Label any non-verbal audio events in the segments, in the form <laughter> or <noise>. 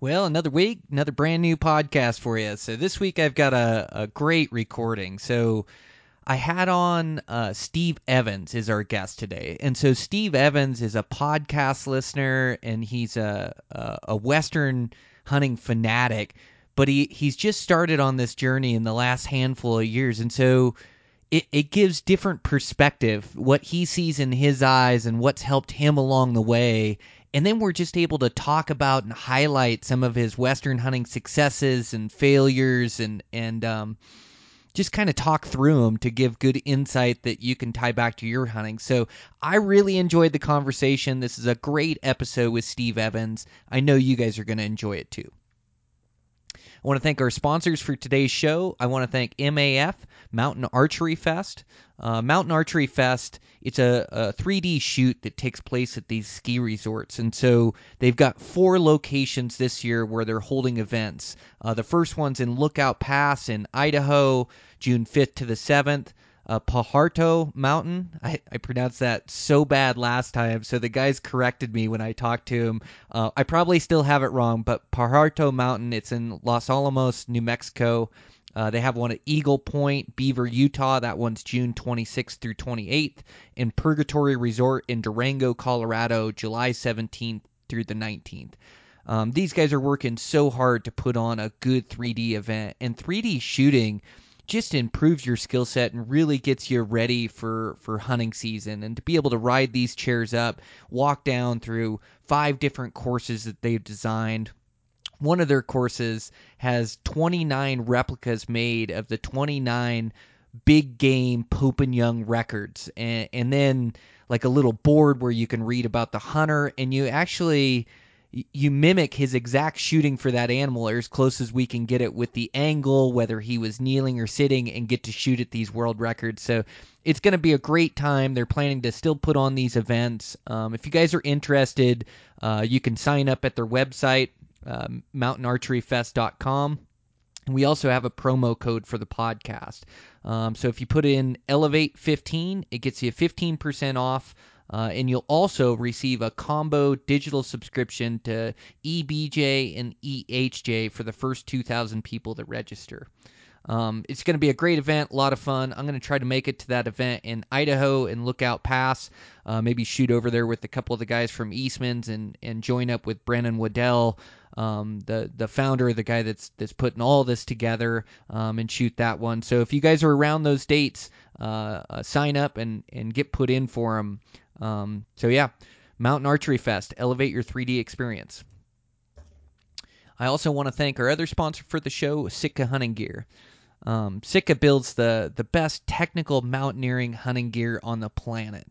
Well, another week, another brand new podcast for you. So this week I've got a, a great recording. So I had on uh, Steve Evans is our guest today, and so Steve Evans is a podcast listener, and he's a a, a Western hunting fanatic. But he he's just started on this journey in the last handful of years, and so it, it gives different perspective what he sees in his eyes and what's helped him along the way and then we're just able to talk about and highlight some of his western hunting successes and failures and and um, just kind of talk through them to give good insight that you can tie back to your hunting. So I really enjoyed the conversation. This is a great episode with Steve Evans. I know you guys are going to enjoy it too. I want to thank our sponsors for today's show. I want to thank MAF, Mountain Archery Fest. Uh, Mountain Archery Fest, it's a, a 3D shoot that takes place at these ski resorts. And so they've got four locations this year where they're holding events. Uh, the first one's in Lookout Pass in Idaho, June 5th to the 7th uh, Pajarto Mountain. I, I pronounced that so bad last time, so the guys corrected me when I talked to him. Uh, I probably still have it wrong, but Pajarto Mountain, it's in Los Alamos, New Mexico. Uh, they have one at Eagle Point, Beaver, Utah. That one's June 26th through 28th. In Purgatory Resort in Durango, Colorado, July 17th through the 19th. Um, these guys are working so hard to put on a good 3D event, and 3D shooting just improves your skill set and really gets you ready for for hunting season. And to be able to ride these chairs up walk down through five different courses that they've designed. One of their courses has 29 replicas made of the 29 big game Pope and Young records. And and then like a little board where you can read about the hunter and you actually you mimic his exact shooting for that animal or as close as we can get it with the angle whether he was kneeling or sitting and get to shoot at these world records. So it's going to be a great time. They're planning to still put on these events. Um, if you guys are interested uh, you can sign up at their website um, mountainarcheryfest.com we also have a promo code for the podcast. Um, so if you put in elevate 15 it gets you 15% off uh, and you'll also receive a combo digital subscription to EBJ and EHJ for the first 2,000 people that register. Um, it's going to be a great event, a lot of fun. I'm going to try to make it to that event in Idaho and Lookout Pass. Uh, maybe shoot over there with a couple of the guys from Eastman's and, and join up with Brennan Waddell, um, the the founder, the guy that's that's putting all this together, um, and shoot that one. So if you guys are around those dates, uh, uh, sign up and and get put in for them. Um, so yeah, Mountain Archery Fest, elevate your 3D experience. I also want to thank our other sponsor for the show, Sitka Hunting Gear. Um, Sitka builds the the best technical mountaineering hunting gear on the planet.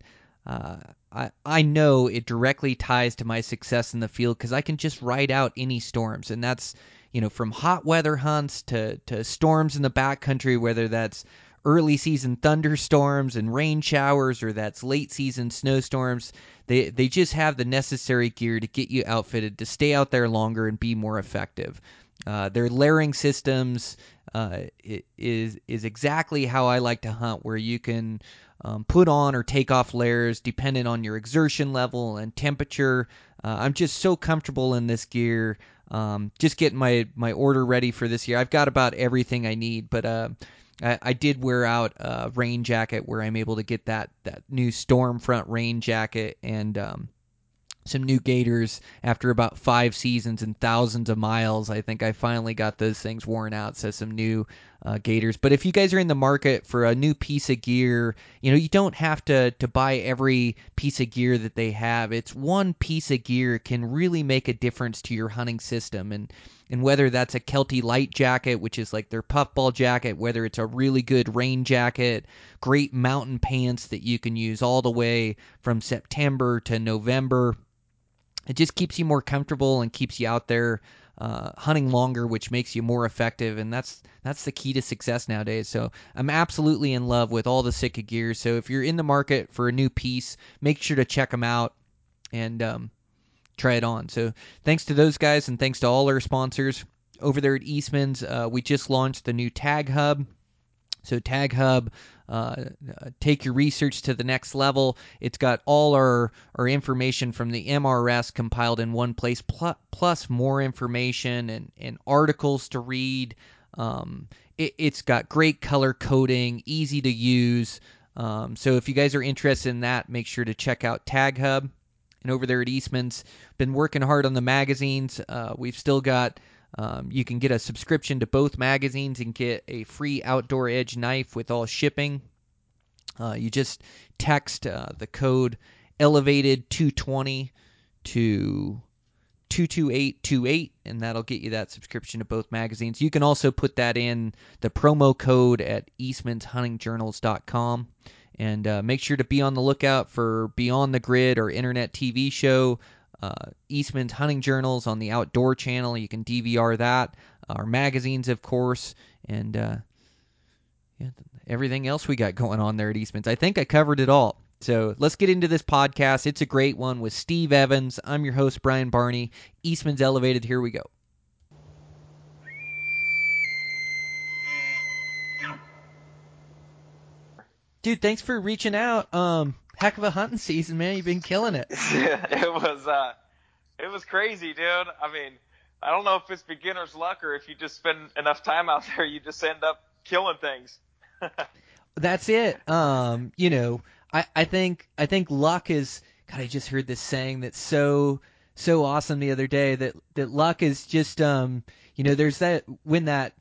Uh, I I know it directly ties to my success in the field because I can just ride out any storms, and that's you know from hot weather hunts to to storms in the backcountry, whether that's early season thunderstorms and rain showers or that's late season snowstorms they they just have the necessary gear to get you outfitted to stay out there longer and be more effective uh, their layering systems uh, is is exactly how I like to hunt, where you can um, put on or take off layers dependent on your exertion level and temperature. Uh, I'm just so comfortable in this gear. Um, just getting my my order ready for this year. I've got about everything I need, but uh, I, I did wear out a rain jacket where I'm able to get that that new Stormfront rain jacket and um, some new gaiters after about five seasons and thousands of miles. I think I finally got those things worn out. So some new uh, gaiters. But if you guys are in the market for a new piece of gear, you know you don't have to to buy every piece of gear that they have. It's one piece of gear can really make a difference to your hunting system and. And whether that's a Kelvin Lite jacket, which is like their puffball jacket, whether it's a really good rain jacket, great mountain pants that you can use all the way from September to November, it just keeps you more comfortable and keeps you out there uh, hunting longer, which makes you more effective, and that's that's the key to success nowadays. So I'm absolutely in love with all the Sitka gear. So if you're in the market for a new piece, make sure to check them out and um, try it on. So thanks to those guys, and thanks to all our sponsors over there at Eastman's. Uh, we just launched the new Tag Hub. So Tag Hub, uh, take your research to the next level. It's got all our our information from the MRS compiled in one place, plus, plus more information and, and articles to read. Um, it, has got great color coding, easy to use. Um, so if you guys are interested in that, make sure to check out Tag Hub. And over there at Eastman's, been working hard on the magazines. Uh, we've still got um, you can get a subscription to both magazines and get a free outdoor edge knife with all shipping. Uh, you just text uh, the code elevated 220 to 22828 and that'll get you that subscription to both magazines. You can also put that in the promo code at eastmanshuntingjournals.com and uh, make sure to be on the lookout for Beyond the Grid or Internet TV show uh, Eastman's Hunting Journals on the Outdoor Channel. You can DVR that. Our magazines, of course, and uh, yeah, everything else we got going on there at Eastman's. I think I covered it all. So let's get into this podcast. It's a great one with Steve Evans. I'm your host, Brian Barney. Eastman's Elevated. Here we go. Dude, thanks for reaching out. Um, heck of a hunting season, man. You've been killing it. <laughs> Yeah, it was uh, it was crazy, dude. I mean, I don't know if it's beginner's luck or if you just spend enough time out <laughs> there, you just end up killing things. <laughs> That's it. Um, you know, I I think I think luck is. God, I just heard this saying that's so so awesome the other day that that luck is just um, you know, there's that when that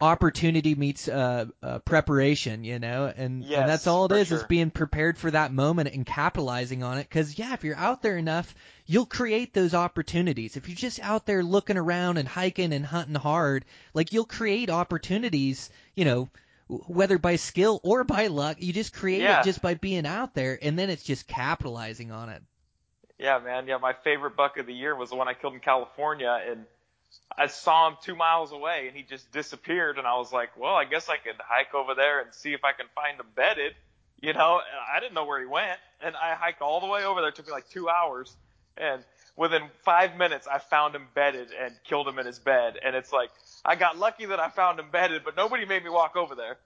opportunity meets uh, uh, preparation, you know, and, yes, and that's all it is sure. is being prepared for that moment and capitalizing on it. Because yeah, if you're out there enough, you'll create those opportunities. If you're just out there looking around and hiking and hunting hard, like you'll create opportunities, you know. Whether by skill or by luck, you just create yeah. it just by being out there, and then it's just capitalizing on it. Yeah, man. Yeah, my favorite buck of the year was the one I killed in California, and I saw him two miles away and he just disappeared. And I was like, well, I guess I could hike over there and see if I can find him bedded. You know, I didn't know where he went. And I hiked all the way over there. It took me like two hours. And within five minutes, I found him bedded and killed him in his bed. And it's like, I got lucky that I found him bedded, but nobody made me walk over there.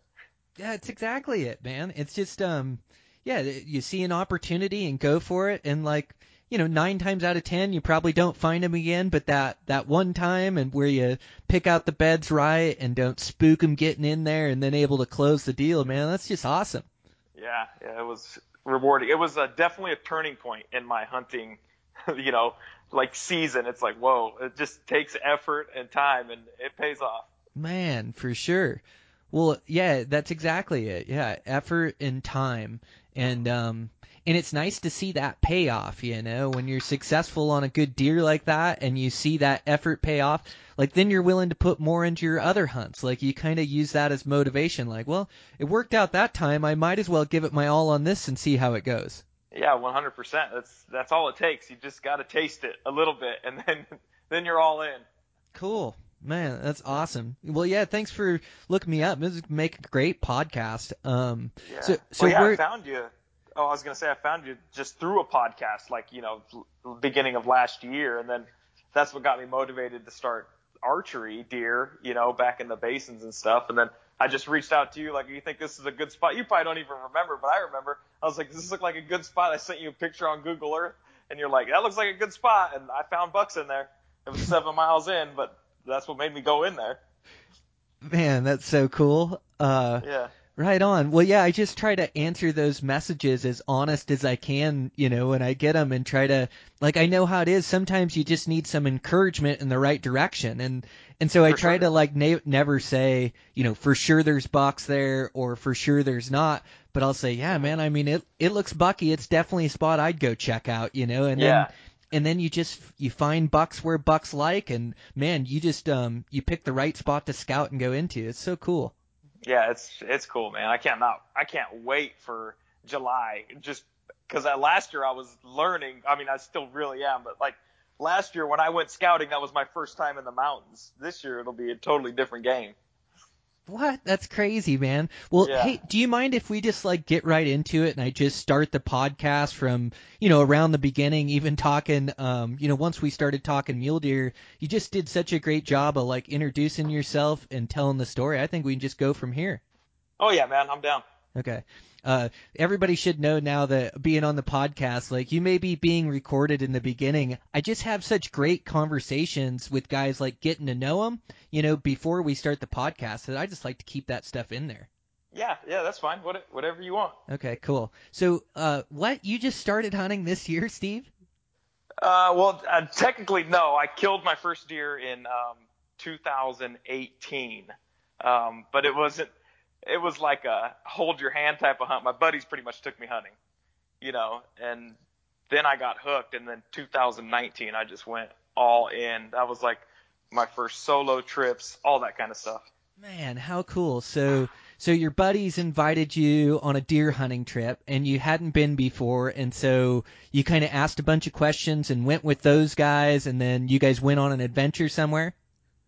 Yeah, it's exactly it, man. It's just, um, yeah, you see an opportunity and go for it. And like, you know, nine times out of ten, you probably don't find them again. But that that one time, and where you pick out the beds right and don't spook them getting in there, and then able to close the deal, man, that's just awesome. Yeah, yeah, it was rewarding. It was a, definitely a turning point in my hunting, <laughs> you know, like season. It's like, whoa, it just takes effort and time, and it pays off. Man, for sure. Well, yeah, that's exactly it. Yeah, effort and time, and um, and it's nice to see that payoff, you know, when you're successful on a good deer like that and you see that effort pay off, like then you're willing to put more into your other hunts. Like you kind of use that as motivation. Like, well, it worked out that time. I might as well give it my all on this and see how it goes. Yeah, 100%. That's that's all it takes. You just got to taste it a little bit and then <laughs> then you're all in. Cool. Man, that's awesome. Well, yeah, thanks for looking me up. This make a great podcast. Um, yeah. so, so well, yeah, I found you oh, I was gonna say I found you just through a podcast, like you know, beginning of last year, and then that's what got me motivated to start archery deer, you know, back in the basins and stuff, and then I just reached out to you like, you think this is a good spot? You probably don't even remember, but I remember. I was like, does this look like a good spot? I sent you a picture on Google Earth, and you're like, that looks like a good spot, and I found bucks in there. It was seven <laughs> miles in, but that's what made me go in there. Man, that's so cool. Uh, yeah. Right on. Well, yeah, I just try to answer those messages as honest as I can, you know, when I get them and try to, like, I know how it is. Sometimes you just need some encouragement in the right direction. And, and so I try sure. to, like, na- never say, you know, for sure there's bucks there or for sure there's not. But I'll say, yeah, man, I mean, it, it looks bucky. It's definitely a spot I'd go check out, you know, and Yeah. then, and then you just you find bucks where bucks like and man you just um you pick the right spot to scout and go into it's so cool Yeah, it's it's cool, man. I can't not I can't wait for July just because last year I was learning. I mean, I still really am, but like last year when I went scouting, that was my first time in the mountains. This year it'll be a totally different game. What? That's crazy, man. Well, Yeah. hey, do you mind if we just like get right into it and I just start the podcast from, you know, around the beginning, even talking, um, you know, once we started talking mule deer, you just did such a great job of like introducing yourself and telling the story. I think we can just go from here. Oh yeah, man, I'm down. Okay. Uh, everybody should know now that being on the podcast, like you may be being recorded in the beginning. I just have such great conversations with guys, like getting to know them, you know, before we start the podcast. That I just like to keep that stuff in there. Yeah, yeah, that's fine. What, whatever you want. Okay, cool. So, uh, what you just started hunting this year, Steve? Uh, well, uh, technically, no. I killed my first deer in um, 2018, um, but it wasn't. It was like a hold your hand type of hunt. My buddies pretty much took me hunting, you know, and then I got hooked. And then 2019, I just went all in. That was like my first solo trips, all that kind of stuff. Man, how cool! So, so your buddies invited you on a deer hunting trip, and you hadn't been before, and so you kind of asked a bunch of questions and went with those guys, and then you guys went on an adventure somewhere.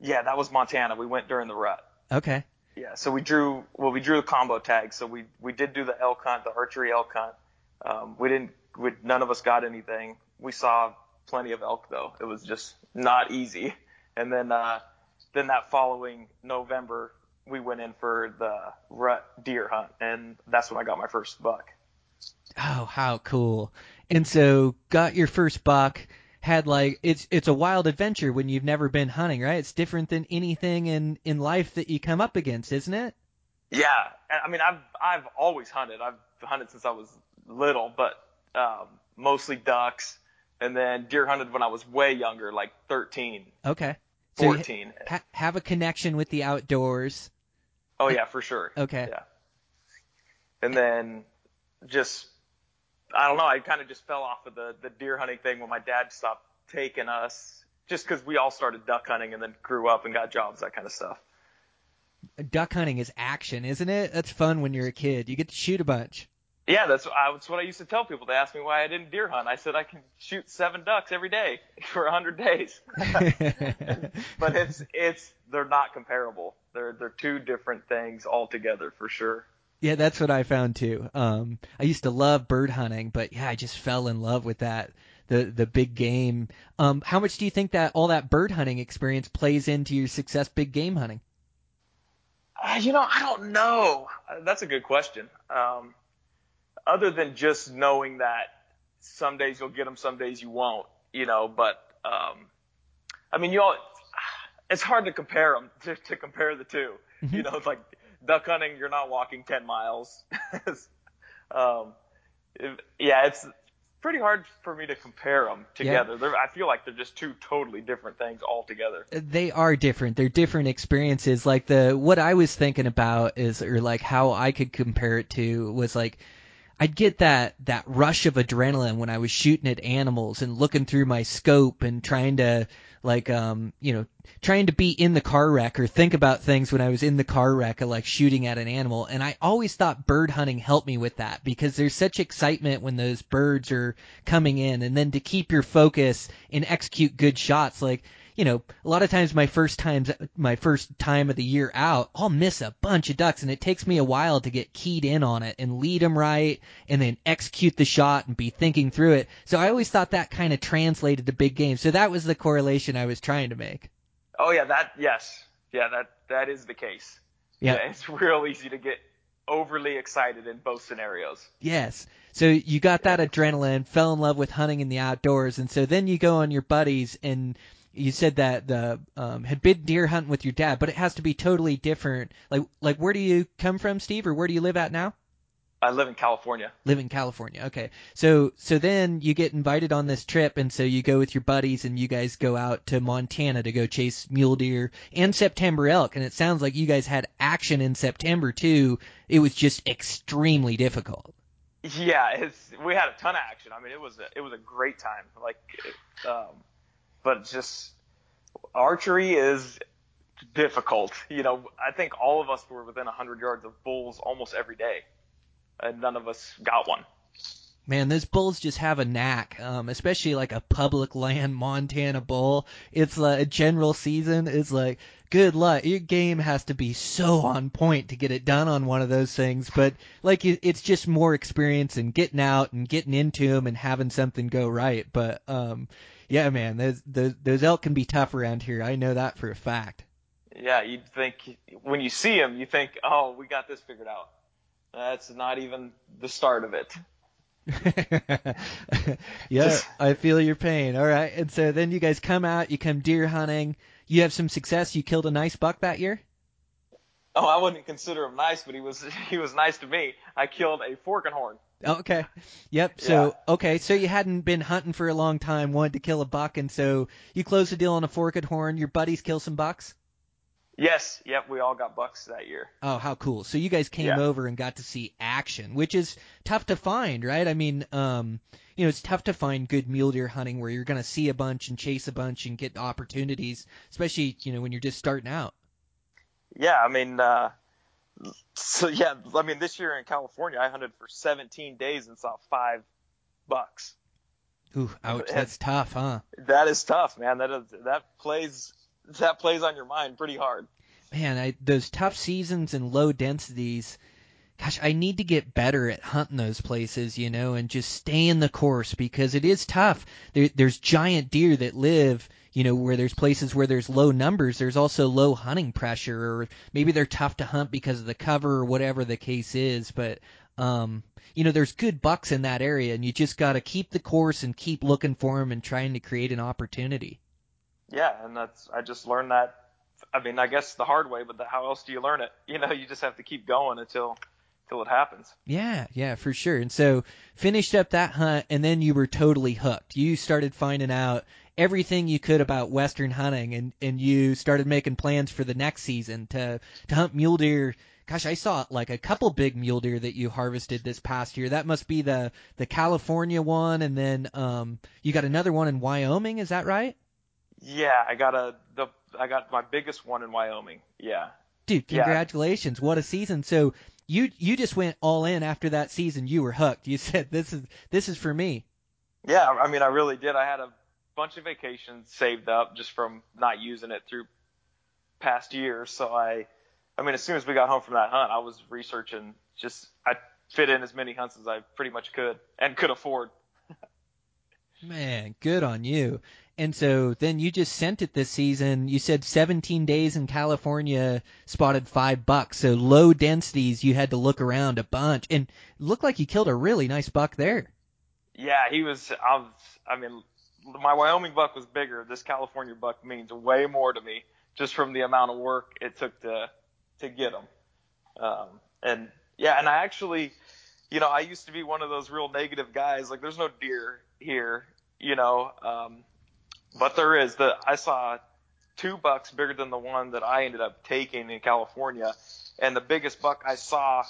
Yeah, that was Montana. We went during the rut. Okay. Yeah, so we drew well, we drew the combo tag. So we we did do the elk hunt, the archery elk hunt. Um, we didn't, we, none of us got anything. We saw plenty of elk though. It was just not easy. And then uh, then that following November, we went in for the rut deer hunt, and that's when I got my first buck. Oh, how cool! And so got your first buck. Had like it's it's a wild adventure when you've never been hunting, right? It's different than anything in in life that you come up against, isn't it? Yeah, I mean I've I've always hunted. I've hunted since I was little, but um, mostly ducks, and then deer hunted when I was way younger, like 13, Okay. So 14. ha- have a connection with the outdoors. Oh yeah, for sure. Okay. Yeah. And then just I don't know, I kind of just fell off of the the deer hunting thing when my dad stopped taking us just cuz we all started duck hunting and then grew up and got jobs that kind of stuff. Duck hunting is action, isn't it? That's fun when you're a kid. You get to shoot a bunch. Yeah, that's I, that's what I used to tell people. They asked me why I didn't deer hunt. I said I can shoot 7 ducks every day <laughs> for a 100 days. <laughs> but it's it's they're not comparable. They're they're two different things altogether for sure. Yeah, that's what I found too. Um, I used to love bird hunting, but yeah, I just fell in love with that the the big game. Um, how much do you think that all that bird hunting experience plays into your success big game hunting? Uh, you know, I don't know. Uh, That's a good question. Um, other than just knowing that some days you'll get them, some days you won't, you know, but, um, I mean, you all, it's hard to compare them, <laughs> to, to compare the 2 You know, it's like duck hunting, you're not walking 10 miles. <laughs> um, it- yeah, it's pretty hard for me to compare them together. They're, I feel like they're just two totally different things altogether. they are different. They're different experiences. Like the what I was thinking about is or like how I could compare it to was like I'd get that that rush of adrenaline when I was shooting at animals and looking through my scope and trying to like um you know trying to be in the car wreck or think about things when I was in the car wreck of like shooting at an animal. And I always thought bird hunting helped me with that because there's such excitement when those birds are coming in and then to keep your focus and execute good shots. Like you know, a lot of times my first times, my first time of the year out, I'll miss a bunch of ducks and it takes me a while to get keyed in on it and lead them right and then execute the shot and be thinking through it. So I always thought that kind of translated to big game. So that was the correlation I was trying to make. Oh yeah, that, yes. Yeah, that, that is the case. Yeah. Yeah, it's <laughs> real easy to get overly excited in both scenarios. Yes. So you got that adrenaline, fell in love with hunting in the outdoors, and so then you go on your buddies and you said that the um, had been deer hunting with your dad, but it has to be totally different. Like like where do you come from, Steve, or where do you live at now? I live in California. Live in California. Okay. So so then you get invited on this trip, and so you go with your buddies, and you guys go out to Montana to go chase mule deer and September elk. And it sounds like you guys had action in September too. It was just extremely difficult. Yeah, it's we had a ton of action. I mean, it was a, it was a great time. Like, um, but just archery is difficult. <laughs> You know, I think all of us were within 100 yards of bulls almost every day, and none of us got one. Man, those bulls just have a knack, um, especially like a public land <laughs> Montana bull. It's like a general season. It's like, good luck. Your game has to be so on point to get it done on one of those things. But like, it's just more experience and getting out and getting into them and having something go right. But, um, yeah, man, those, those, those elk can be tough around here. I know that for a fact. Yeah, you'd think when you see them, you think, oh, we got this figured out. That's not even the start of it. <laughs> yeah, I feel your pain. All right. And so then you guys come out, you come deer hunting. You have some success. You killed a nice buck that year? Oh, I wouldn't consider him nice, but he was <laughs> he was nice to me. I killed a fork and horn. Okay. Yep. So okay, so you hadn't been hunting for a long time, wanted to kill a buck, and so you closed the deal on a forked horn. Your buddies kill some bucks. Yes, yep, we all got bucks that year. Oh, how cool! So you guys came Yeah. over and got to see action, which is tough to find, right? I mean, um, you know, it's tough to find good mule deer hunting where you're going to see a bunch and chase a bunch and get opportunities, especially you know when you're just starting out. Yeah, I mean, uh, so yeah, I mean, this year in California, I hunted for 17 days and saw five bucks. Ooh, ouch! That's tough, huh? That is tough, man. That is that plays that plays on your mind pretty hard. man, I, those tough seasons and low densities. Gosh, I need to get better at hunting those places, you know, and just stay in the course because it is tough. There, there's giant deer that live, you know, where there's places where there's low numbers. There's also low hunting pressure, or maybe they're tough to hunt because of the cover or whatever the case is. But, um, you know, there's good bucks in that area, and you just got to keep the course and keep looking for them and trying to create an opportunity. Yeah, and that's I just learned that. I mean, I guess the hard way, but the, how else do you learn it? You know, you just have to keep going until it happens. Yeah, yeah, for sure. And so finished up that hunt, and then you were totally hooked. You started finding out everything you could about Western hunting, and and you started making plans for the next season to to hunt mule deer. Gosh, I saw like a couple big mule deer that you harvested this past year. That must be the the California one, and then um you got another one in Wyoming. Is that right? Yeah, I got a the I got my biggest one in Wyoming. Yeah, Dude, Yeah. congratulations! What a season! So you you just went all in after that season. You were hooked. You <laughs> said this is this is for me. yeah. I mean, I really did. I had a bunch of vacations saved up just from not using it through past years. So I, I mean, as soon as we got home from that hunt, I was researching. Just I fit in as many hunts as I pretty much could and could afford. <laughs> Man, good on you. And so then you just sent it this season. You said 17 days in California spotted five bucks. So low densities, you had to look around a bunch and looked like you killed a really nice buck there. Yeah, he was. I was. I mean, my Wyoming buck was bigger. This California buck means way more to me, just from the amount of work it took to to get him. Um, and yeah, and I actually, you know, I used to be one of those real negative guys. Like, there's no deer here, you know, um, but there is. The I saw two bucks bigger than the one that I ended up taking in California, and the biggest buck I saw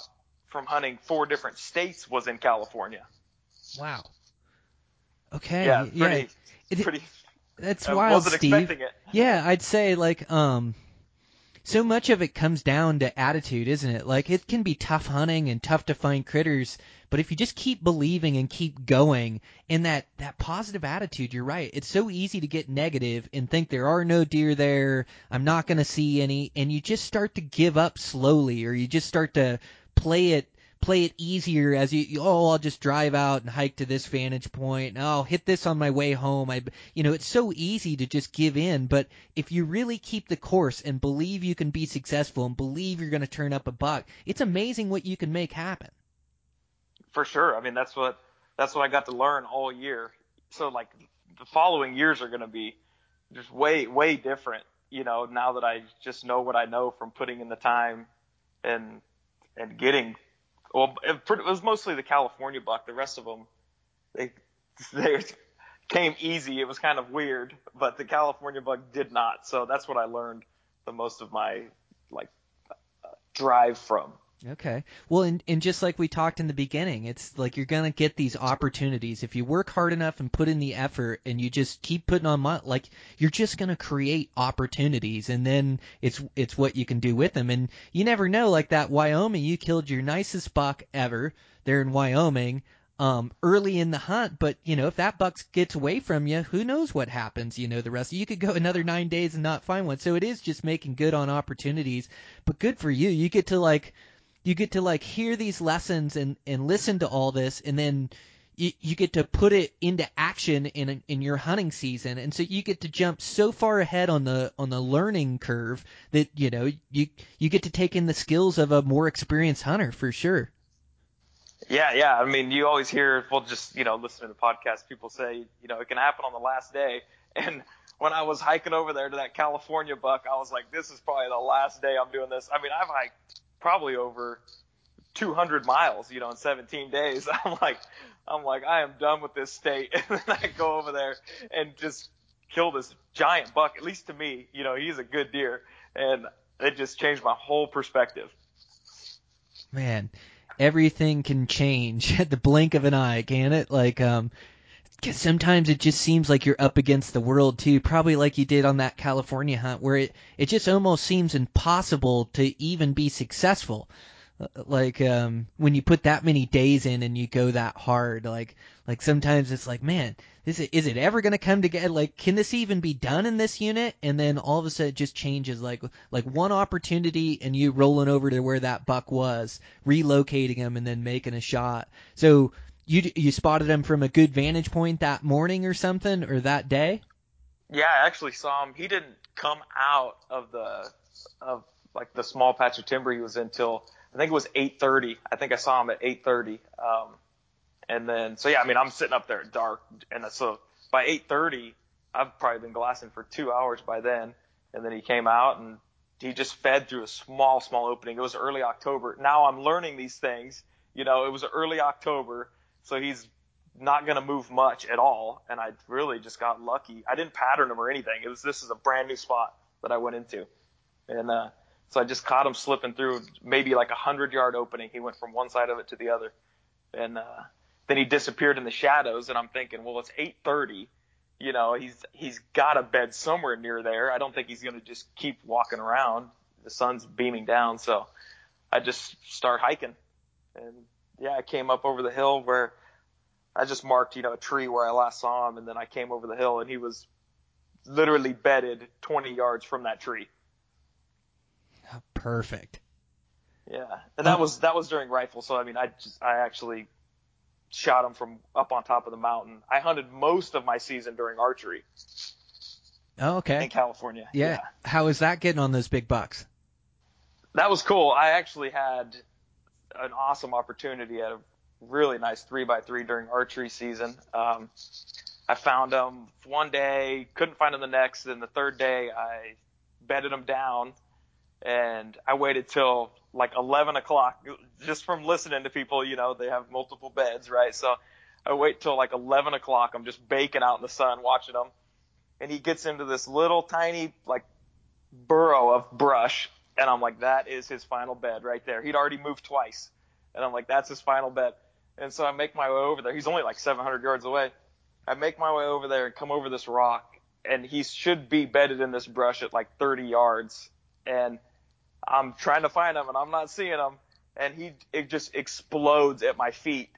from hunting four different states was in California. Wow. Okay. Yeah, pretty, It- pretty. That's I wild, Steve. Yeah, I'd say like um so much of it comes down to attitude, isn't it? Like it can be tough hunting and tough to find critters, but if you just keep believing and keep going and that that positive attitude, you're right. It's so easy to get negative and think there are no deer there, I'm not going to see any and you just start to give up slowly or you just start to play it play it easier as you, oh I'll just drive out and hike to this vantage point and I'll hit this on my way home I you know it's so easy to just give in but if you really keep the course and believe you can be successful and believe you're going to turn up a buck it's amazing what you can make happen For sure. I mean, that's what that's what I got to learn all year. So like the following years are going to be just way way different. You know, now that I just know what I know from putting in the time and and getting. Well, it, it was mostly the California buck. The rest of them, they <laughs> they came easy. It was kind of weird, but the California buck did not. So that's what I learned the most of my like uh, drive from. Okay. Well, and, and just like we talked in the beginning, it's like you're going to get these opportunities. If you work hard enough and put in the effort and you just keep putting on mon- like you're just going to create opportunities and then it's it's what you can do with them. And you never know like that Wyoming, you killed your nicest buck ever there in Wyoming. um, early in the hunt. But you know, if that buck gets away from you, who knows what happens? You know, the rest you could go another nine days and not find one. So it is just making good on opportunities. But good for you. You get to like, you get to like hear these lessons and and listen to all this, and then you, you get to put it into action in in your hunting season, and so you get to jump so far ahead on the on the learning curve that you know you you get to take in the skills of a more experienced hunter for sure. Yeah, yeah. I mean, you always hear, well, just, you know, listening to podcasts, people say, you know, it can happen on the last day. And when I was hiking over there to that California buck, I was like, this is probably the last day I'm doing this. I mean, I've hiked probably over 200 miles, you know, in 17 days. <laughs> I'm like, I'm like, I am done with this state. <laughs> And then I go over there and just kill this giant buck. At least to me, you know, he's a good deer. And it just changed my whole perspective. Man, everything can change <laughs> at the blink of an eye, can it? Like, um, cause sometimes it just seems like you're up against the world too, probably like you did on that California hunt where it, it just almost seems impossible to even be successful. Uh, like, um, when you put that many days in and you go that hard, like, like sometimes it's like, man, this is it, is it ever going to come together? Like, can this even be done in this unit? And then all of a sudden it just changes like, like one opportunity and you rolling over to where that buck was, relocating him and then making a shot. So you, you spotted him from a good vantage point that morning or something or that day? Yeah, I actually saw him. He didn't come out of the, of like the small patch of timber he was in till I think it was 8:30. I think I saw him at 8:30. Um, and then so yeah, I mean I'm sitting up there at dark, and so by 8:30 I've probably been glassing for two hours by then. And then he came out and he just fed through a small small opening. It was early October. Now I'm learning these things. You know, it was early October, so he's not going to move much at all. And I really just got lucky. I didn't pattern him or anything. It was this is a brand new spot that I went into, and uh, so I just caught him slipping through maybe like a hundred yard opening. He went from one side of it to the other, and uh, then he disappeared in the shadows. And I'm thinking, well, it's 8:30. You know, he's he's got a bed somewhere near there. I don't think he's going to just keep walking around. The sun's beaming down, so I just start hiking. And yeah, I came up over the hill where I just marked, you know, a tree where I last saw him, and then I came over the hill, and he was literally bedded 20 yards from that tree. Perfect. Yeah, and that oh. was that was during rifle. So I mean, I just I actually shot him from up on top of the mountain. I hunted most of my season during archery. Oh, okay. In California. Yeah. yeah. How is that getting on those big bucks? That was cool. I actually had an awesome opportunity at a really nice three by three during archery season. Um, I found them one day, couldn't find them the next. Then the third day, I bedded them down and I waited till like 11 o'clock just from listening to people, you know, they have multiple beds, right? So I wait till like 11 o'clock. I'm just baking out in the sun watching them. And he gets into this little tiny like burrow of brush. And I'm like, that is his final bed right there. He'd already moved twice. And I'm like, that's his final bed. And so I make my way over there. He's only like 700 yards away. I make my way over there and come over this rock and he should be bedded in this brush at like 30 yards. And I'm trying to find him and I'm not seeing him. And he, it just explodes at my feet,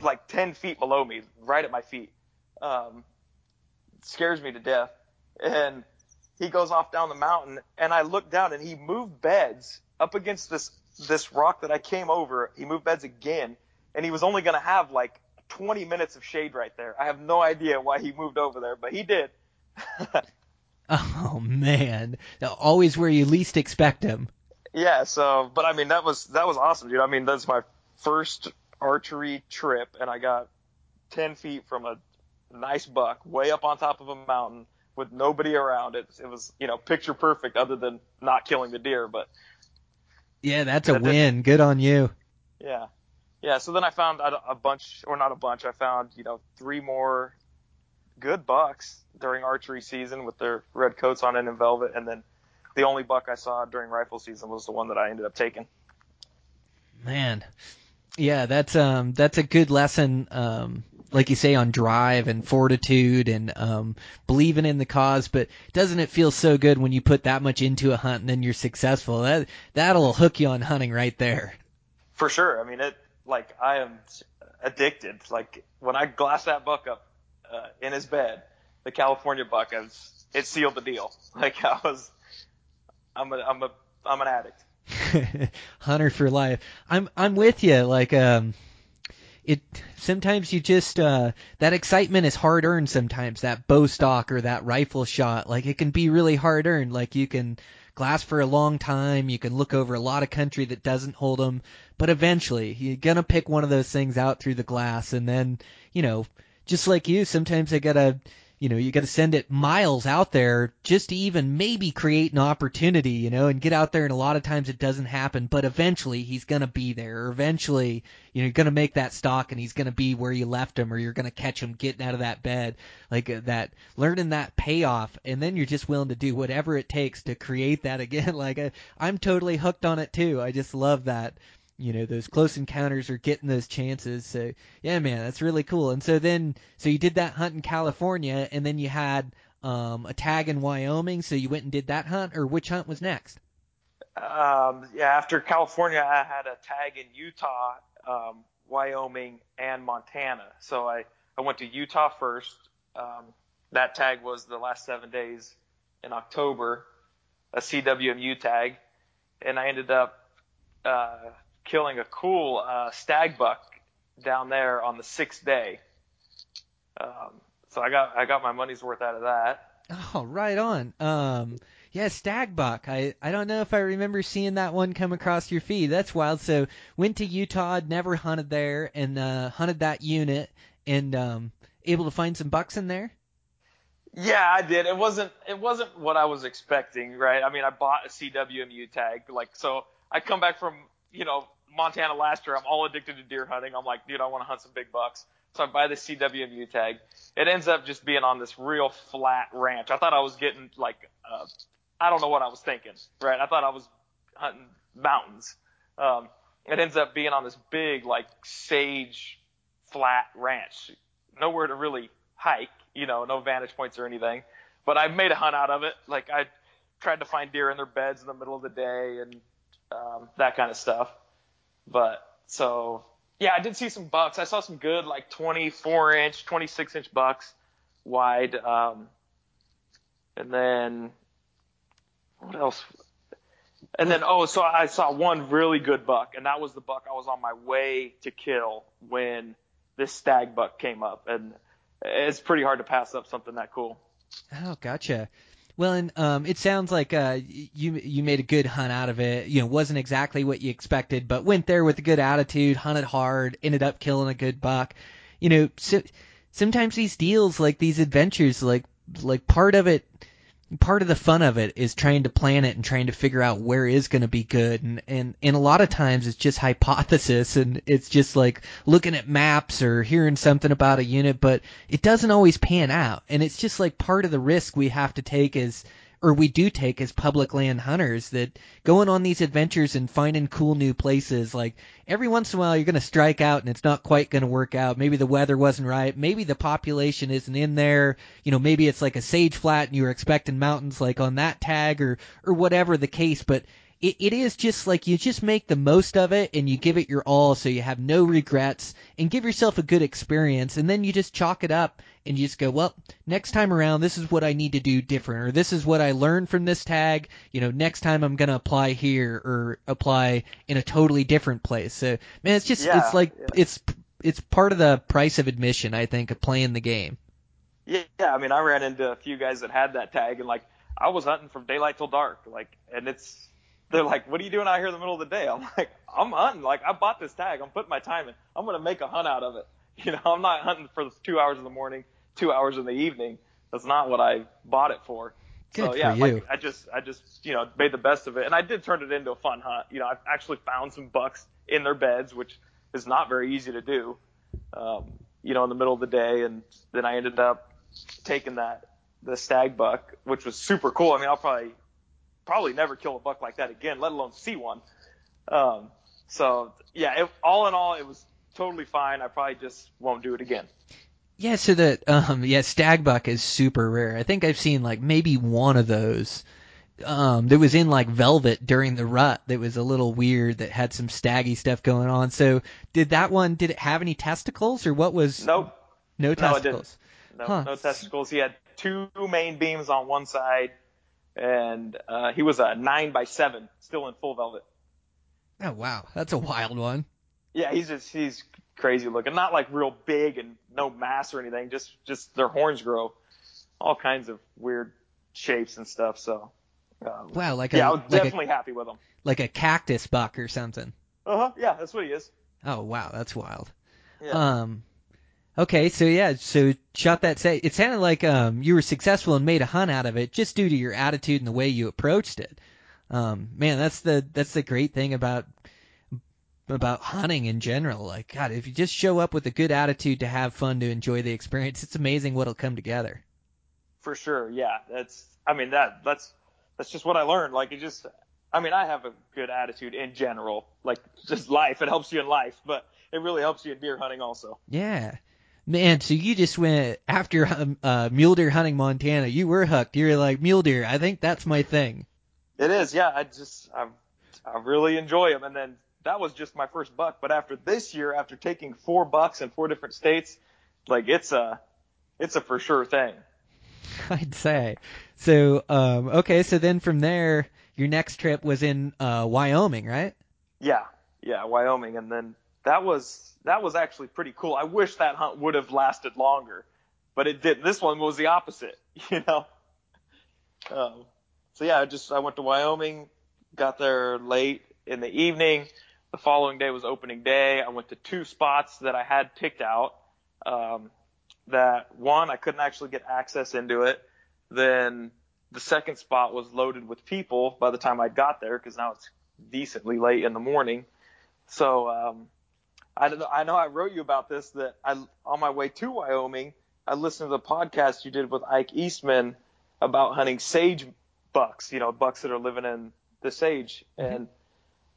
like 10 feet below me, right at my feet. Um, scares me to death. And he goes off down the mountain and I look down and he moved beds up against this, this rock that I came over. He moved beds again and he was only going to have like 20 minutes of shade right there. I have no idea why he moved over there, but he did. <laughs> oh man, always where you least expect him. Yeah, so but I mean that was that was awesome, dude. I mean that's my first archery trip, and I got ten feet from a nice buck way up on top of a mountain with nobody around. It it was you know picture perfect, other than not killing the deer, but yeah, that's a win. Good on you. Yeah, yeah. So then I found a bunch, or not a bunch. I found you know three more good bucks during archery season with their red coats on and in velvet, and then the only buck I saw during rifle season was the one that I ended up taking. Man, yeah, that's um that's a good lesson. Um, like you say on drive and fortitude and um believing in the cause. But doesn't it feel so good when you put that much into a hunt and then you're successful? That that'll hook you on hunting right there. For sure. I mean, it like I am addicted. Like when I glassed that buck up uh, in his bed, the California buck, I was, it sealed the deal. <laughs> Like I was, I'm a, I'm a, I'm an addict. <laughs> Hunter for life. I'm I'm with you. Like um, it sometimes you just uh that excitement is hard earned. Sometimes that bow stock or that rifle shot, like it can be really hard earned. Like you can glass for a long time. You can look over a lot of country that doesn't hold them, but eventually you're gonna pick one of those things out through the glass, and then you know, just like you, sometimes I gotta you know, you got to send it miles out there just to even maybe create an opportunity, you know, and get out there. And a lot of times it doesn't happen, but eventually he's going to be there. Eventually, you know, you're going to make that stock and he's going to be where you left him or you're going to catch him getting out of that bed. Like uh, that, learning that payoff. And then you're just willing to do whatever it takes to create that again. <laughs> Like I, I'm totally hooked on it too. I just love that you know those close encounters are getting those chances. So yeah man that's really cool. And so then so you did that hunt in california and then you had um a tag in wyoming. So you went and did that hunt or which hunt was next? Um, yeah, after California, I had a tag in Utah, um, Wyoming, and Montana. So I, I went to Utah first. Um, that tag was the last seven days in October, a CWMU tag, and I ended up uh, killing a cool uh, stag buck down there on the sixth day. Um, so I got I got my money's worth out of that. oh right on um yeah stag buck i i don't know if i remember seeing that one come across your feed that's wild so went to utah never hunted there and uh hunted that unit and um able to find some bucks in there Yeah, I did. It wasn't it wasn't what I was expecting, right? I mean, I bought a CWMU tag, like so. I come back from you know Montana last year. I'm all addicted to deer hunting. I'm like, dude, I want to hunt some big bucks. So I buy the CWMU tag. It ends up just being on this real flat ranch. I thought I was getting like, uh, I don't know what I was thinking, right? I thought I was hunting mountains. Um, it ends up being on this big like sage flat ranch. Nowhere to really hike, you know, no vantage points or anything. But I made a hunt out of it. Like I tried to find deer in their beds in the middle of the day and um, that kind of stuff. But so yeah, I did see some bucks. I saw some good like 24 inch, 26 inch bucks wide. Um, and then what else? And then oh, so I saw one really good buck, and that was the buck I was on my way to kill when this stag buck came up, and it's pretty hard to pass up something that cool. Oh, gotcha. Well, and um, it sounds like uh, you you made a good hunt out of it. You know, wasn't exactly what you expected, but went there with a good attitude, hunted hard, ended up killing a good buck. You know, so, sometimes these deals, like these adventures, like like part of it, part of the fun of it is trying to plan it and trying to figure out where is going to be good, and and and a lot of times it's just hypothesis, and it's just like looking at maps or hearing something about a unit, but it doesn't always pan out, and it's just like part of the risk we have to take as or we do take as public land hunters that going on these adventures and finding cool new places like every once in a while you're going to strike out and it's not quite going to work out. Maybe the weather wasn't right. Maybe the population isn't in there. You know maybe it's like a sage flat and you were expecting mountains like on that tag or or whatever the case but it, it is just like you just make the most of it and you give it your all so you have no regrets and give yourself a good experience and then you just chalk it up and you just go, well, next time around, this is what I need to do different, or this is what I learned from this tag. You know, next time I'm gonna apply here or apply in a totally different place. So, man, it's just Yeah, it's like yeah. it's it's part of the price of admission, I think, of playing the game. Yeah, I mean, I ran into a few guys that had that tag, and like, I was hunting from daylight till dark, like, and it's, they're like, what are you doing out here in the middle of the day? I'm like, I'm hunting, like, I bought this tag, I'm putting my time in, I'm gonna make a hunt out of it. <laughs> You know, I'm not hunting for two hours in the morning, two hours in the evening. That's not what I bought it for. Good so for yeah, like I just, I just, you know, made the best of it, and I did turn it into a fun hunt. You know, I actually found some bucks in their beds, which is not very easy to do. Um, you know, in the middle of the day, and then I ended up taking that the stag buck, which was super cool. I mean, I'll probably probably never kill a buck like that again, let alone see one. Um, so yeah, it, all in all, it was totally fine. I probably just won't do it again. Yeah, so the um yeah, stag buck is super rare. I think I've seen like maybe one of those um that was in like velvet during the rut that was a little weird that had some staggy stuff going on. So did that one did it have any testicles or what was Nope. no No, testicles? didn't. No, Huh. no testicles. He had two main beams on one side, and uh, he was a nine by seven, still in full velvet. Oh wow, that's a wild one. Yeah, he's just he's crazy looking. Not like real big and no mass or anything. Just just their horns grow, all kinds of weird shapes and stuff. So. Um, Wow, like a yeah, I was like a definitely happy with him. like a cactus buck or something. Uh huh. Yeah, that's what he is. Oh wow, that's wild. Yeah. Um, okay, so yeah, so shot that say it sounded like um you were successful and made a hunt out of it just due to your attitude and the way you approached it. Um, man, that's the that's the great thing about about hunting in general. Like God, if you just show up with a good attitude to have fun to enjoy the experience, it's amazing what'll come together. For sure, yeah. That's I mean that that's that's just what I learned. Like it just I mean I have a good attitude in general, like just life. It helps you in life, but it really helps you in deer hunting also. Yeah. Man, so you just went after um, uh, mule deer hunting Montana. You were hooked. You were like mule deer. I think that's my thing. It is, yeah. I just I I really enjoy them, and then that was just my first buck. But after this year, after taking four bucks in four different states, like it's a it's a for sure thing. <laughs> I'd say. So, um, okay, so then from there, your next trip was in uh, Wyoming, right? Yeah, yeah, Wyoming, and then that was that was actually pretty cool. I wish that hunt would have lasted longer, but it didn't. This one was the opposite, <laughs> you know. Um, so yeah, I just I went to Wyoming, got there late in the evening. The following day was opening day. I went to two spots that I had picked out. Um, that one I couldn't actually get access into it. Then the second spot was loaded with people by the time I got there because now it's decently late in the morning. So um, I don't know. I know I wrote you about this that I on my way to Wyoming, I listened to the podcast you did with Ike Eastman about hunting sage bucks. You know, bucks that are living in the sage, and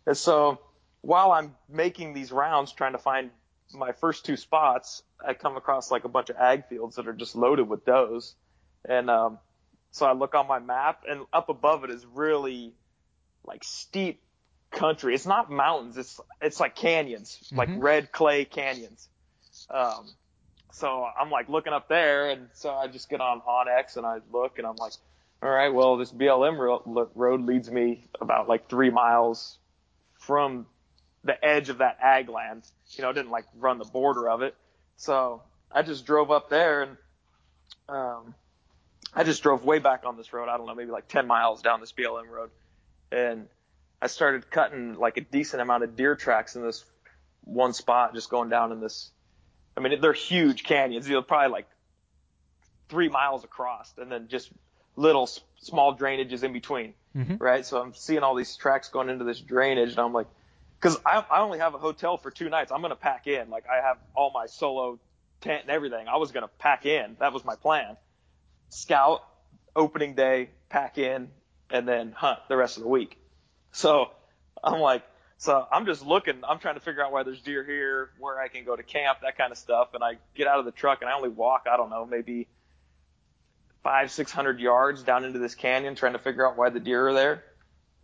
and so while I'm making these rounds trying to find my first two spots, I come across like a bunch of ag fields that are just loaded with does, and um, so I look on my map, and up above it is really like steep country. It's not mountains. It's it's like canyons, like Mhm. red clay canyons. Um, so I'm like looking up there, and so I just get on onX and I look, and I'm like, all right, well this BLM ro- road leads me about like three miles from the edge of that ag land. You know, it didn't like run the border of it. So I just drove up there and um, I just drove way back on this road. I don't know, maybe like 10 miles down this BLM road. And I started cutting like a decent amount of deer tracks in this one spot, just going down in this. I mean, they're huge canyons. They're probably like three miles across and then just little small drainages in between. Mhm. Right. So I'm seeing all these tracks going into this drainage and I'm like, cause I, I only have a hotel for two nights. I'm to pack in. Like I have all my solo tent and everything. I was to pack in. That was my plan. Scout, opening day, pack in, and then hunt the rest of the week. So I'm like, so I'm just looking, I'm trying to figure out why there's deer here, where I can go to camp, that kind of stuff. And I get out of the truck and I only walk, I don't know, maybe five, six hundred yards down into this canyon trying to figure out why the deer are there.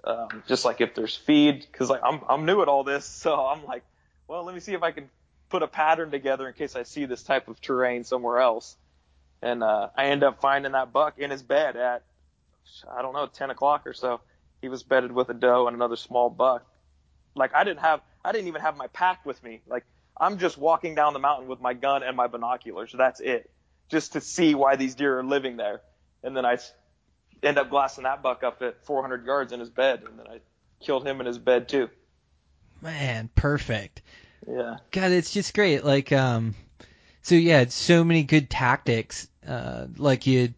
Um, just like if there's feed, cause like I'm, I'm new at all this. <laughs> So I'm like, well, let me see if I can put a pattern together in case I see this type of terrain somewhere else. And, uh, I end up finding that buck in his bed at, I don't know, 10 o'clock or so. He was bedded with a doe and another small buck. Like I didn't have, I didn't even have my pack with me. Like I'm just walking down the mountain with my gun and my binoculars. That's it. Just to see why these deer are living there. And then I end up glassing that buck up at 400 yards in his bed. And then I killed him in his bed too. Man, perfect. Yeah. God, it's just great. Like, um, so yeah, it's so many good tactics. Uh, like you,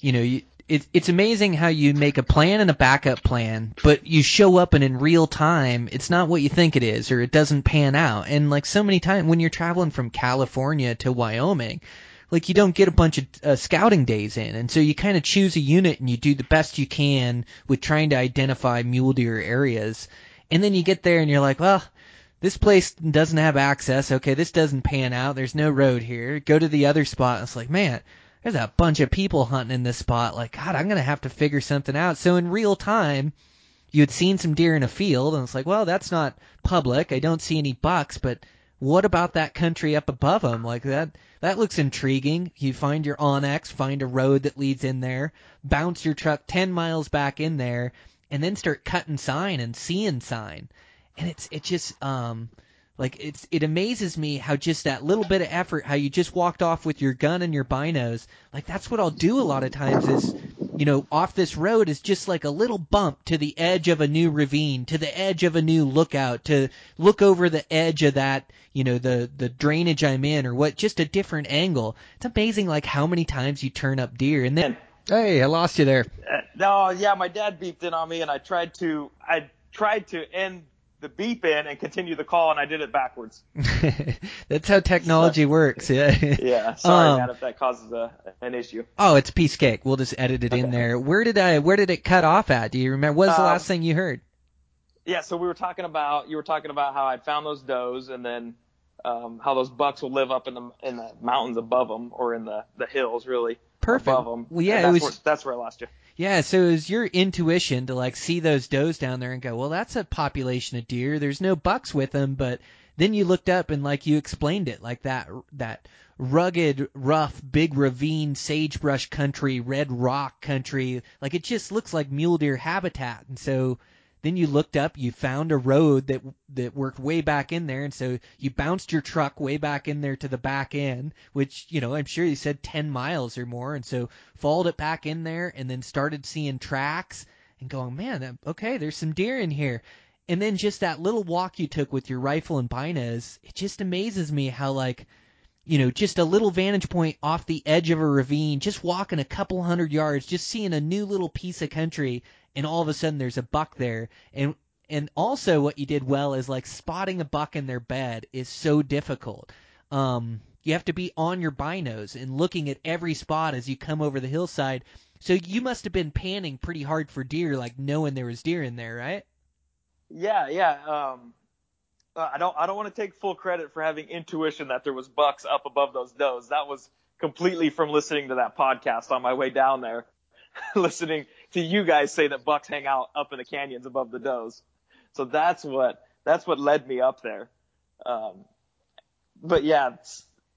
you know, you, it, it's amazing how you make a plan and a backup plan, but you show up and in real time, it's not what you think it is, or it doesn't pan out. And like so many times when you're traveling from California to Wyoming, like you don't get a bunch of uh, scouting days in, and so you kind of choose a unit and you do the best you can with trying to identify mule deer areas, and then you get there and you're like, well, this place doesn't have access. Okay, this doesn't pan out. There's no road here. Go to the other spot. It's like, man, there's a bunch of people hunting in this spot. Like, God, I'm gonna have to figure something out. So in real time, you had seen some deer in a field, and it's like, well, that's not public. I don't see any bucks, but what about that country up above them? Like that, that looks intriguing. You find your onX, find a road that leads in there, bounce your truck 10 miles back in there, and then start cutting sign and seeing sign. And it's, it just, um, like it's it amazes me how just that little bit of effort, how you just walked off with your gun and your binos, like that's what I'll do a lot of times is, you know, off this road is just like a little bump to the edge of a new ravine, to the edge of a new lookout, to look over the edge of that, you know, the the drainage I'm in or what, just a different angle. It's amazing like how many times you turn up deer and then. Hey, I lost you there. Uh, no, yeah, my dad beeped in on me, and I tried to I tried to end the beep in and continue the call, and I did it backwards. <laughs> That's how technology works. Yeah. <laughs> Yeah. Sorry, Um, man, if that causes a, an issue. Oh, it's piece cake. We'll just edit it in there. Where did I? Where did it cut off at? Do you remember? What was the Um, last thing you heard? Yeah. So we were talking about you were talking about how I'd found those does, and then um, how those bucks will live up in the in the mountains above them, or in the the hills, really. Perfect. Above them. Well, yeah, And that's was- Where, that's where I lost you. Yeah, so it was your intuition to like see those does down there and go, well, that's a population of deer. There's no bucks with them, but then you looked up and like you explained it, like that that rugged, rough, big ravine, sagebrush country, red rock country, like it just looks like mule deer habitat. And so then you looked up, you found a road that that worked way back in there, and so you bounced your truck way back in there to the back end, which you know I'm sure you said 10 miles or more, and so followed it back in there, and then started seeing tracks and going, man, okay, there's some deer in here. And then just that little walk you took with your rifle and binos, it just amazes me how like you know, just a little vantage point off the edge of a ravine, just walking a couple hundred yards, just seeing a new little piece of country, and all of a sudden there's a buck there. And and also what you did well is like spotting a buck in their bed is so difficult. Um, you have to be on your binos and looking at every spot as you come over the hillside. So you must have been panning pretty hard for deer, like knowing there was deer in there, right? Yeah, yeah. Um, uh, I don't I don't want to take full credit for having intuition that there was bucks up above those does. That was completely from listening to that podcast on my way down there, <laughs> listening to you guys say that bucks hang out up in the canyons above the does. So that's what that's what led me up there. Um, but yeah,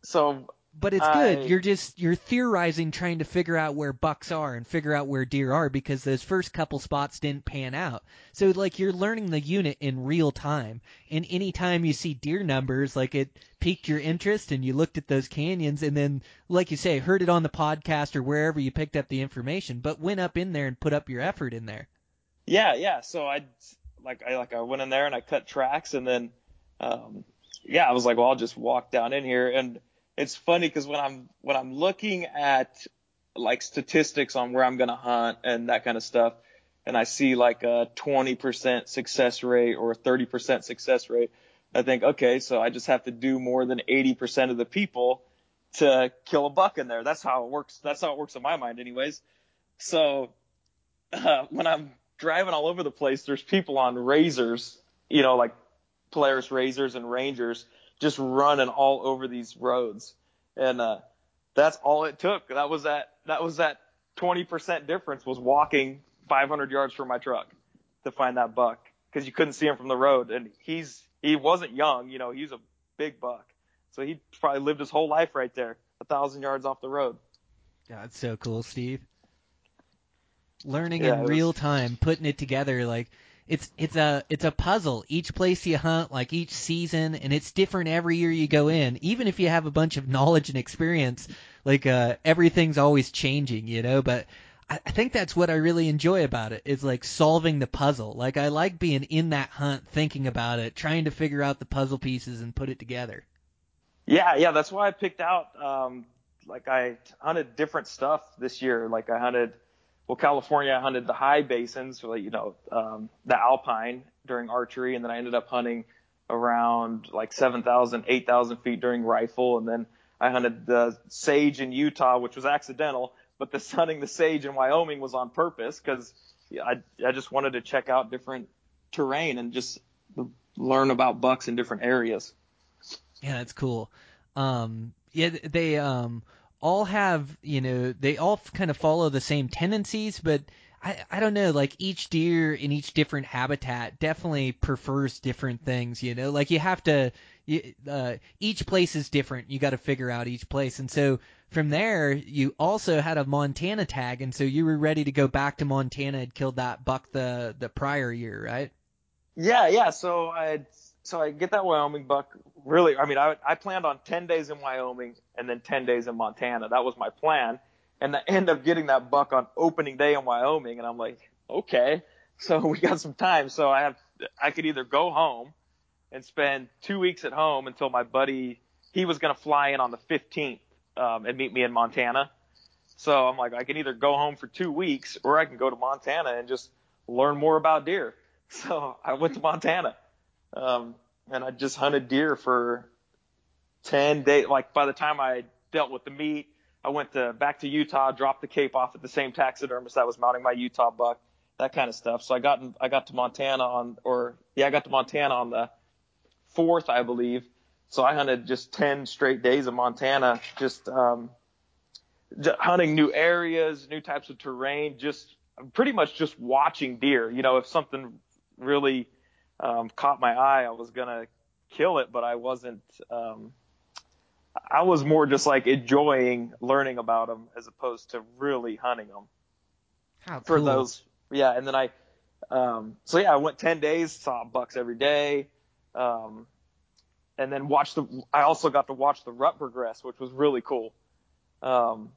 so But it's I- good. You're just you're theorizing, trying to figure out where bucks are and figure out where deer are because those first couple spots didn't pan out. So like you're learning the unit in real time. And anytime you see deer numbers, like it piqued your interest and you looked at those canyons and then, like you say, heard it on the podcast or wherever you picked up the information, but went up in there and put up your effort in there. Yeah, yeah. So I like I like I went in there and I cut tracks and then um yeah, I was like, well, I'll just walk down in here and it's funny cuz when I'm when I'm looking at like statistics on where I'm to hunt and that kind of stuff and I see like a 20% success rate or a 30% success rate, I think, okay, so I just have to do more than 80% of the people to kill a buck in there. That's how it works. That's how it works in my mind anyways. So uh, when I'm driving all over the place, there's people on RZRs, you know, like Polaris RZRs and Rangers, just running all over these roads, and uh, that's all it took. That was that. That was that 20% difference was walking 500 yards from my truck to find that buck because you couldn't see him from the road, and he's he wasn't young, you know, he's a big buck, so he probably lived his whole life right there, a thousand yards off the road. Yeah, that's so cool, Steve. Learning Yeah, in it was- real time, putting it together like it's it's a it's a puzzle. Each place you hunt, like each season, and it's different every year you go in. Even if you have a bunch of <laughs> knowledge and experience, like uh everything's always changing, you know, but I I think that's what I really enjoy about it is like solving the puzzle. Like I like being in that hunt, thinking about it, trying to figure out the puzzle pieces and put it together. Yeah, yeah, that's why I picked out. Um, like I hunted different stuff this year. Like I hunted, well, California, I hunted the high basins, like, you know, um, the alpine during archery, and then I ended up hunting around like 7,000, 8,000 feet during rifle, and then I hunted the sage in Utah, which was accidental, but the <laughs> hunting the sage in Wyoming was on purpose because I I just wanted to check out different terrain and just learn about bucks in different areas. Yeah, that's cool. Um, yeah, they um, all have, you know, they all kind of follow the same tendencies, but I, I don't know, like each deer in each different habitat definitely prefers different things, you know, like you have to, you, uh, each place is different. You got to figure out each place. And so from there, you also had a Montana tag. And so you were ready to go back to Montana and killed that buck the, the prior year, right? Yeah, yeah. So I so I get that Wyoming buck. Really, I mean, I I planned on 10 days in Wyoming and then 10 days in Montana. That was my plan, and I end up getting that buck on opening day in Wyoming, and I'm like, okay, so <laughs> we got some time. So I have I could either go home and spend two weeks at home until my buddy he was gonna fly in on the 15th um, and meet me in Montana. So I'm like, I can either go home for two weeks or I can go to Montana and just learn more about deer. <laughs> So I went to Montana, um, and I just hunted deer for 10 days. Like by the time I dealt with the meat, I went to back to Utah, dropped the cape off at the same taxidermist that was mounting my Utah buck, that kind of stuff. So I got, I got to Montana on, or yeah, I got to Montana on the fourth, I believe. So I hunted just 10 straight days of Montana, just, um, just hunting new areas, new types of terrain, just pretty much just watching deer. You know, if something really um, caught my eye, I was gonna kill it, but I wasn't. Um, I was more just like enjoying learning about them as opposed to really hunting them How for cool. those. Yeah, and then I. Um, so yeah, I went ten days, saw bucks every day, um, and then watched the. I also got to watch the rut progress, which was really cool. Um,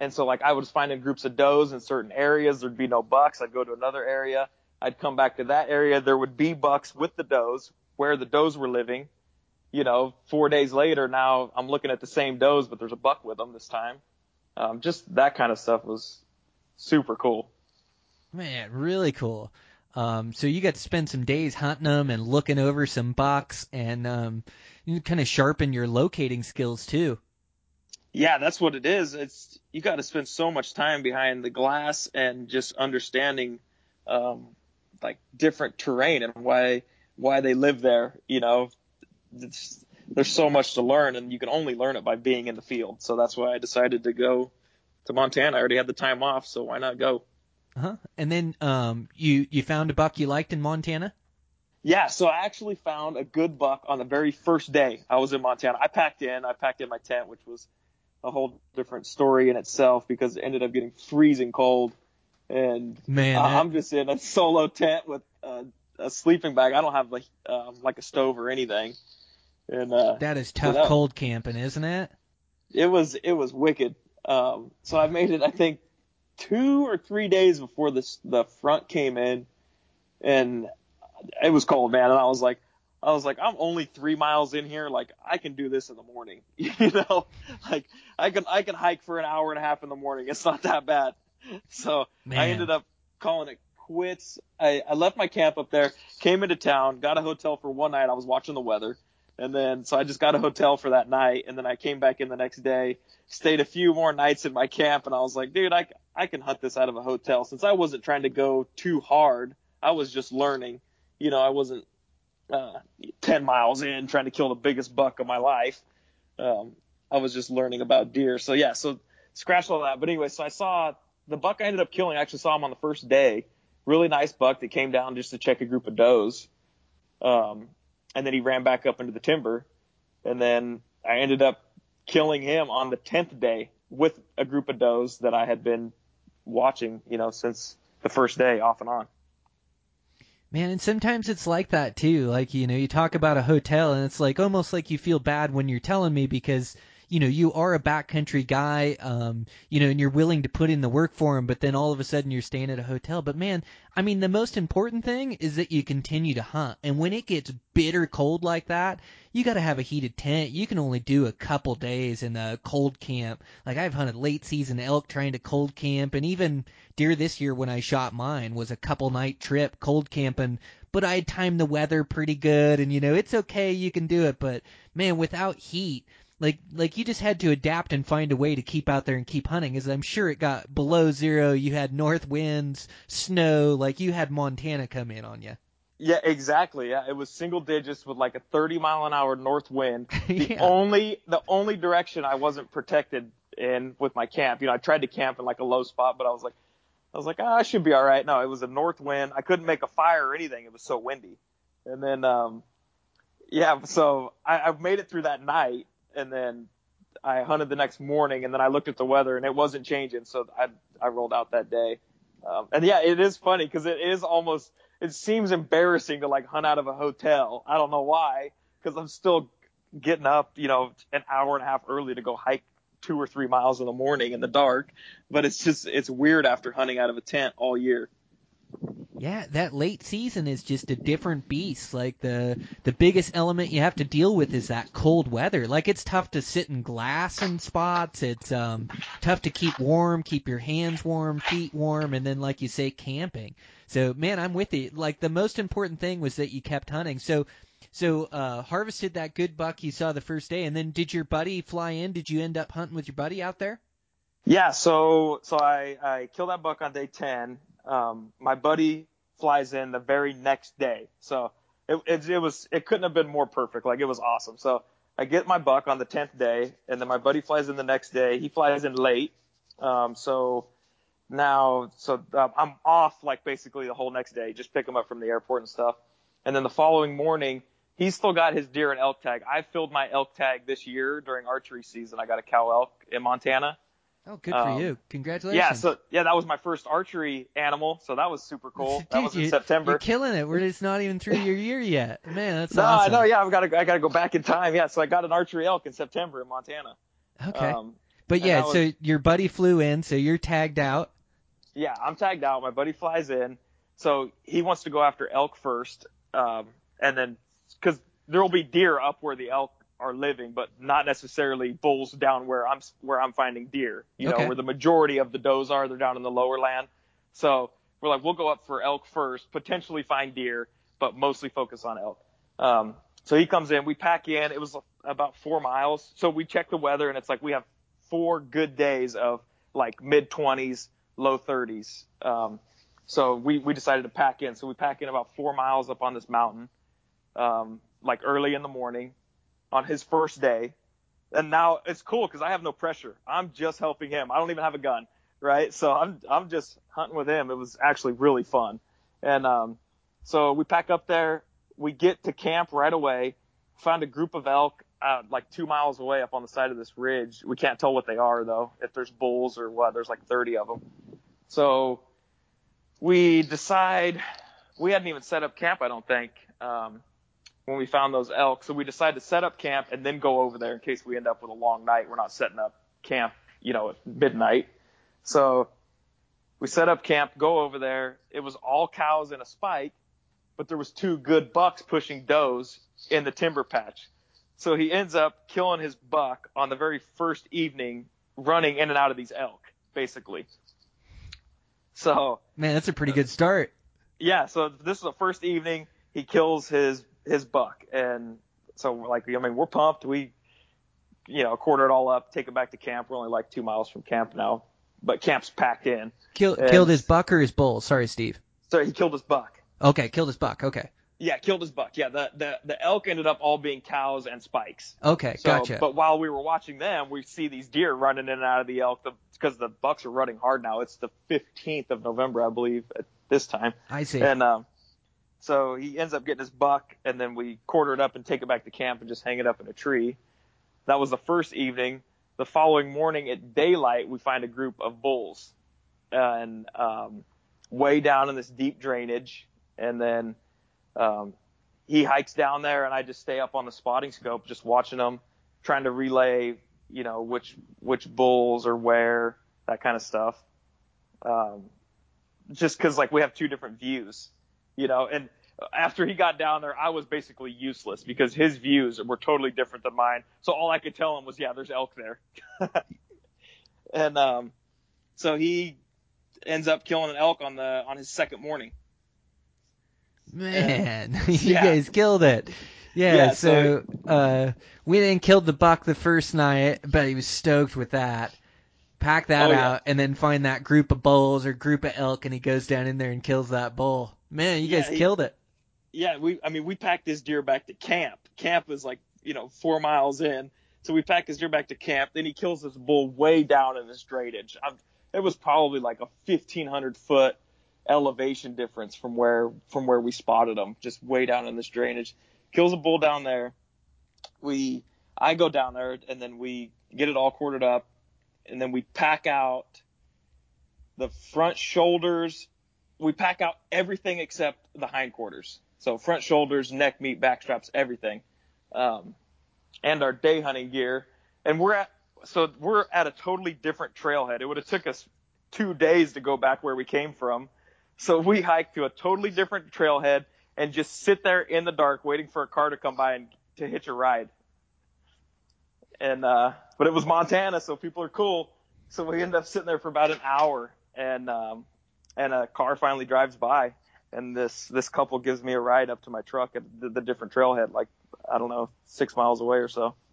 and so like I was finding groups of does in certain areas. There'd be no bucks. I'd go to another area. I'd come back to that area. There would be bucks with the does where the does were living. You know, four days later, now I'm looking at the same does, but there's a buck with them this time. Um, just that kind of stuff was super cool. Man, really cool. Um, so you got to spend some days hunting them and looking over some bucks and um, you kind of sharpen your locating skills too. Yeah, that's what it is. It's you got to spend so much time behind the glass and just understanding um, like different terrain and why why they live there. You know, it's, there's so much to learn, and you can only learn it by being in the field. So that's why I decided to go to Montana. I already had the time off, so why not go? Uh-huh. And then um, you you found a buck you liked in Montana. Yeah, so I actually found a good buck on the very first day I was in Montana. I packed in, I packed in my tent, which was a whole different story in itself because it ended up getting freezing cold. And Man, that- I'm just in a <laughs> solo tent with uh, a sleeping bag. I don't have like um, like a stove or anything. And uh, That is tough that- cold camping, isn't it? it was it was wicked. Um, so I made it I think two or three days before this the front came in, and it was cold, man. And I was like, I was like, I'm only three miles in here. Like I can do this in the morning, <laughs> you know. Like I can I can hike for an hour and a half in the morning. It's not that bad. <laughs> So Man. I ended up calling it quits. I, I left my camp up there, came into town, got a hotel for one night. I was watching the weather. And then, so I just got a hotel for that night. And then I came back in the next day, stayed a few more nights in my camp. And I was like, dude, I, I can hunt this out of a hotel since I wasn't trying to go too hard. I was just learning. You know, I wasn't, uh, 10 miles in trying to kill the biggest buck of my life. Um, I was just learning about deer. So yeah, so scratch all that. But anyway, so I saw the buck I ended up killing. I actually saw him on the first day. Really nice buck that came down just to check a group of does. Um, and then he ran back up into the timber. And then I ended up killing him on the 10th day with a group of does that I had been watching, you know, since the first day off and on. Man, and sometimes it's like that too. Like, you know, you talk about a hotel and it's like almost like you feel bad when you're telling me because, you know, you are a backcountry guy, um, you know, and you're willing to put in the work for him, but then all of a sudden you're staying at a hotel. But man, I mean, the most important thing is that you continue to hunt. And when it gets bitter cold like that, you got to have a heated tent. You can only do a couple days in a cold camp. Like I've hunted late season elk trying to cold camp, and even deer this year when I shot mine was a couple night trip cold camping. But I timed the weather pretty good, and you know it's okay, you can do it. But man, without heat, like like you just had to adapt and find a way to keep out there and keep hunting. As I'm sure it got below zero, you had north winds, snow, like you had Montana come in on you. Yeah, exactly. Yeah, it was single digits with like a 30 mile an hour north wind. <laughs> The Yeah. only the only direction I wasn't protected in with my camp. You know, I tried to camp in like a low spot, but I was like, I was like, ah, I should be all right. No, it was a north wind. I couldn't make a fire or anything. It was so windy. And then, um, yeah, so I, I made it through that night, and then I hunted the next morning, and then I looked at the weather, and it wasn't changing, so I I rolled out that day. Um, and yeah, it is funny because it is almost it seems embarrassing to like hunt out of a hotel. I don't know why, because I'm still getting up, you know, an hour and a half early to go hike two or three miles in the morning in the dark. But it's just it's weird after hunting out of a tent all year. Yeah, that late season is just a different beast. Like the the biggest element you have to deal with is that cold weather. Like it's tough to sit in glass in spots. It's um tough to keep warm, keep your hands warm, feet warm, and then like you say, camping. So man, I'm with you. Like the most important thing was that you kept hunting. So so uh harvested that good buck you saw the first day, and then did your buddy fly in? Did you end up hunting with your buddy out there? Yeah, so so I I killed that buck on day ten. Um, my buddy flies in the very next day, so it, it it was it couldn't have been more perfect. Like it was awesome. So I get my buck on the tenth day, and then my buddy flies in the next day. He flies in late, um, so now so um, I'm off like basically the whole next day. Just pick him up from the airport and stuff, and then the following morning. He's still got his deer and elk tag. I filled my elk tag this year during archery season. I got a cow elk in Montana. Oh, good for Um, you! Congratulations. Yeah, so yeah, that was my first archery animal, so that was super cool. <laughs> Dude, that was in you, September. You're killing it. We're just not even through your year yet. Man, that's no, awesome. I know. Yeah, I've got to. I got to go back in time. Yeah, so I got an archery elk in September in Montana. Okay. Um, but yeah, that so your buddy flew in, so you're tagged out. yeah, I'm tagged out. My buddy flies in, so he wants to go after elk first, um, and then because there will be deer up where the elk are living, but not necessarily bulls down where I'm where I'm finding deer. You Okay. know, where the majority of the does are, they're down in the lower land. So we're like, we'll go up for elk first, potentially find deer, but mostly focus on elk. Um, so he comes in, we pack in. It was about four miles. So we check the weather, and it's like we have four good days of like mid 20s, low 30s. Um, so we we decided to pack in. So we pack in about four miles up on this mountain, um, like early in the morning, on his first day. And now it's cool because I have no pressure. I'm just helping him. I don't even have a gun, right? So I'm I'm just hunting with him. It was actually really fun. And um, so we pack up there. We get to camp right away. Found a group of elk uh, like two miles away up on the side of this ridge. We can't tell what they are though. If there's bulls or what, there's like 30 of them. So we decide we hadn't even set up camp. I don't think. Um, when we found those elk. So we decided to set up camp and then go over there in case we end up with a long night. We're not setting up camp, you know, at midnight. So we set up camp, go over there. It was all cows in a spike, but there was two good bucks pushing does in the timber patch. So he ends up killing his buck on the very first evening, running in and out of these elk, basically. So Man, that's a pretty good start. yeah, so this is the first evening he kills his his buck, and so like I mean we're pumped. We you know quarter it all up, take it back to camp. We're only like two miles from camp now, but camp's packed in. Kill, And- killed his buck or his bull? Sorry, Steve. So he killed his buck. Okay, killed his buck. Okay. Yeah, killed his buck. Yeah, the the the elk ended up all being cows and spikes. Okay, So, gotcha. But while we were watching them, we see these deer running in and out of the elk because the bucks are running hard now. It's the 15th of November, I believe, at this time. I see. And um, so he ends up getting his buck, and then we quarter it up and take it back to camp and just hang it up in a tree. That was the first evening. The following morning at daylight, we find a group of bulls, and um, way down in this deep drainage. And then um, he hikes down there, and I just stay up on the spotting scope, just watching them, trying to relay, you know, which which bulls are where, that kind of stuff. Um, just because like we have two different views, you know. And after he got down there, I was basically useless because his views were totally different than mine. So all I could tell him was, yeah, there's elk there. <laughs> and um, so he ends up killing an elk on the on his second morning. Man, <laughs> you Yeah. guys killed it. Yeah, Yeah, so uh we then killed the buck the first night, but he was stoked with that. Pack that Oh, yeah. out and then find that group of bulls or group of elk and he goes down in there and kills that bull. Man, you Yeah, guys he- killed it. yeah, we I mean we packed this deer back to camp. Camp is like, you know, four miles in. So we pack his deer back to camp. Then he kills this bull way down in this drainage. I'm, it was probably like a 1500 foot elevation difference from where from where we spotted him, just way down in this drainage. Kills a bull down there. We I go down there and then we get it all quartered up, and then we pack out the front shoulders. We pack out everything except the hindquarters. So front shoulders, neck meat, back straps, everything, um, and our day hunting gear. And we're at so we're at a totally different trailhead. It would have took us two days to go back where we came from. So we hiked to a totally different trailhead and just sit there in the dark waiting for a car to come by and to hitch a ride. And uh but it was Montana, so people are cool. So we ended up sitting there for about an hour and um and a car finally drives by and this this couple gives me a ride up to my truck at the, the different trailhead like I don't know, 6 miles away or so. <laughs>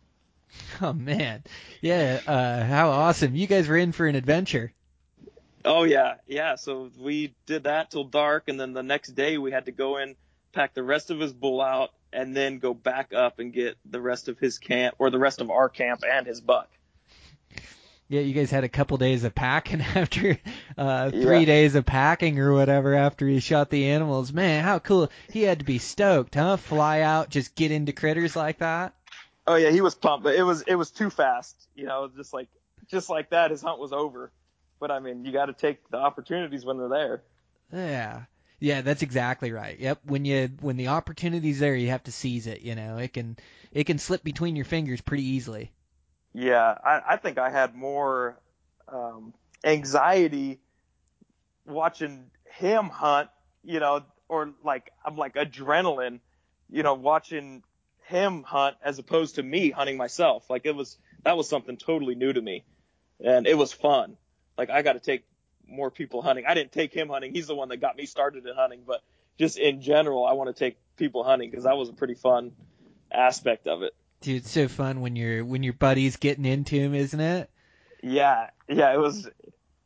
Oh man, yeah. Uh, how awesome! You guys were in for an adventure. Oh yeah, yeah. So we did that till dark, and then the next day we had to go in, pack the rest of his bull out, and then go back up and get the rest of his camp or the rest of our camp and his buck. Yeah, you guys had a couple days of packing <laughs> after uh three Yeah. days of packing or whatever after he shot the animals. Man, how cool. He had to be stoked, huh? Fly out, just get into critters like that. Oh yeah, he was pumped, but it was it was too fast. You know, just like just like that, his hunt was over. But I mean, you got to take the opportunities when they're there. Yeah. Yeah, that's exactly right. Yep. When you when the opportunity's there, you have to seize it, you know. It can it can slip between your fingers pretty easily. Yeah, I, I think I had more um, anxiety watching him hunt, you know, or like I'm like adrenaline, you know, watching him hunt as opposed to me hunting myself. Like it was that was something totally new to me, and it was fun. Like I got to take more people hunting. I didn't take him hunting. He's the one that got me started in hunting, but just in general, I want to take people hunting because that was a pretty fun aspect of it. Dude, it's so fun when you're when your buddy's getting into him, isn't it? Yeah, yeah, it was.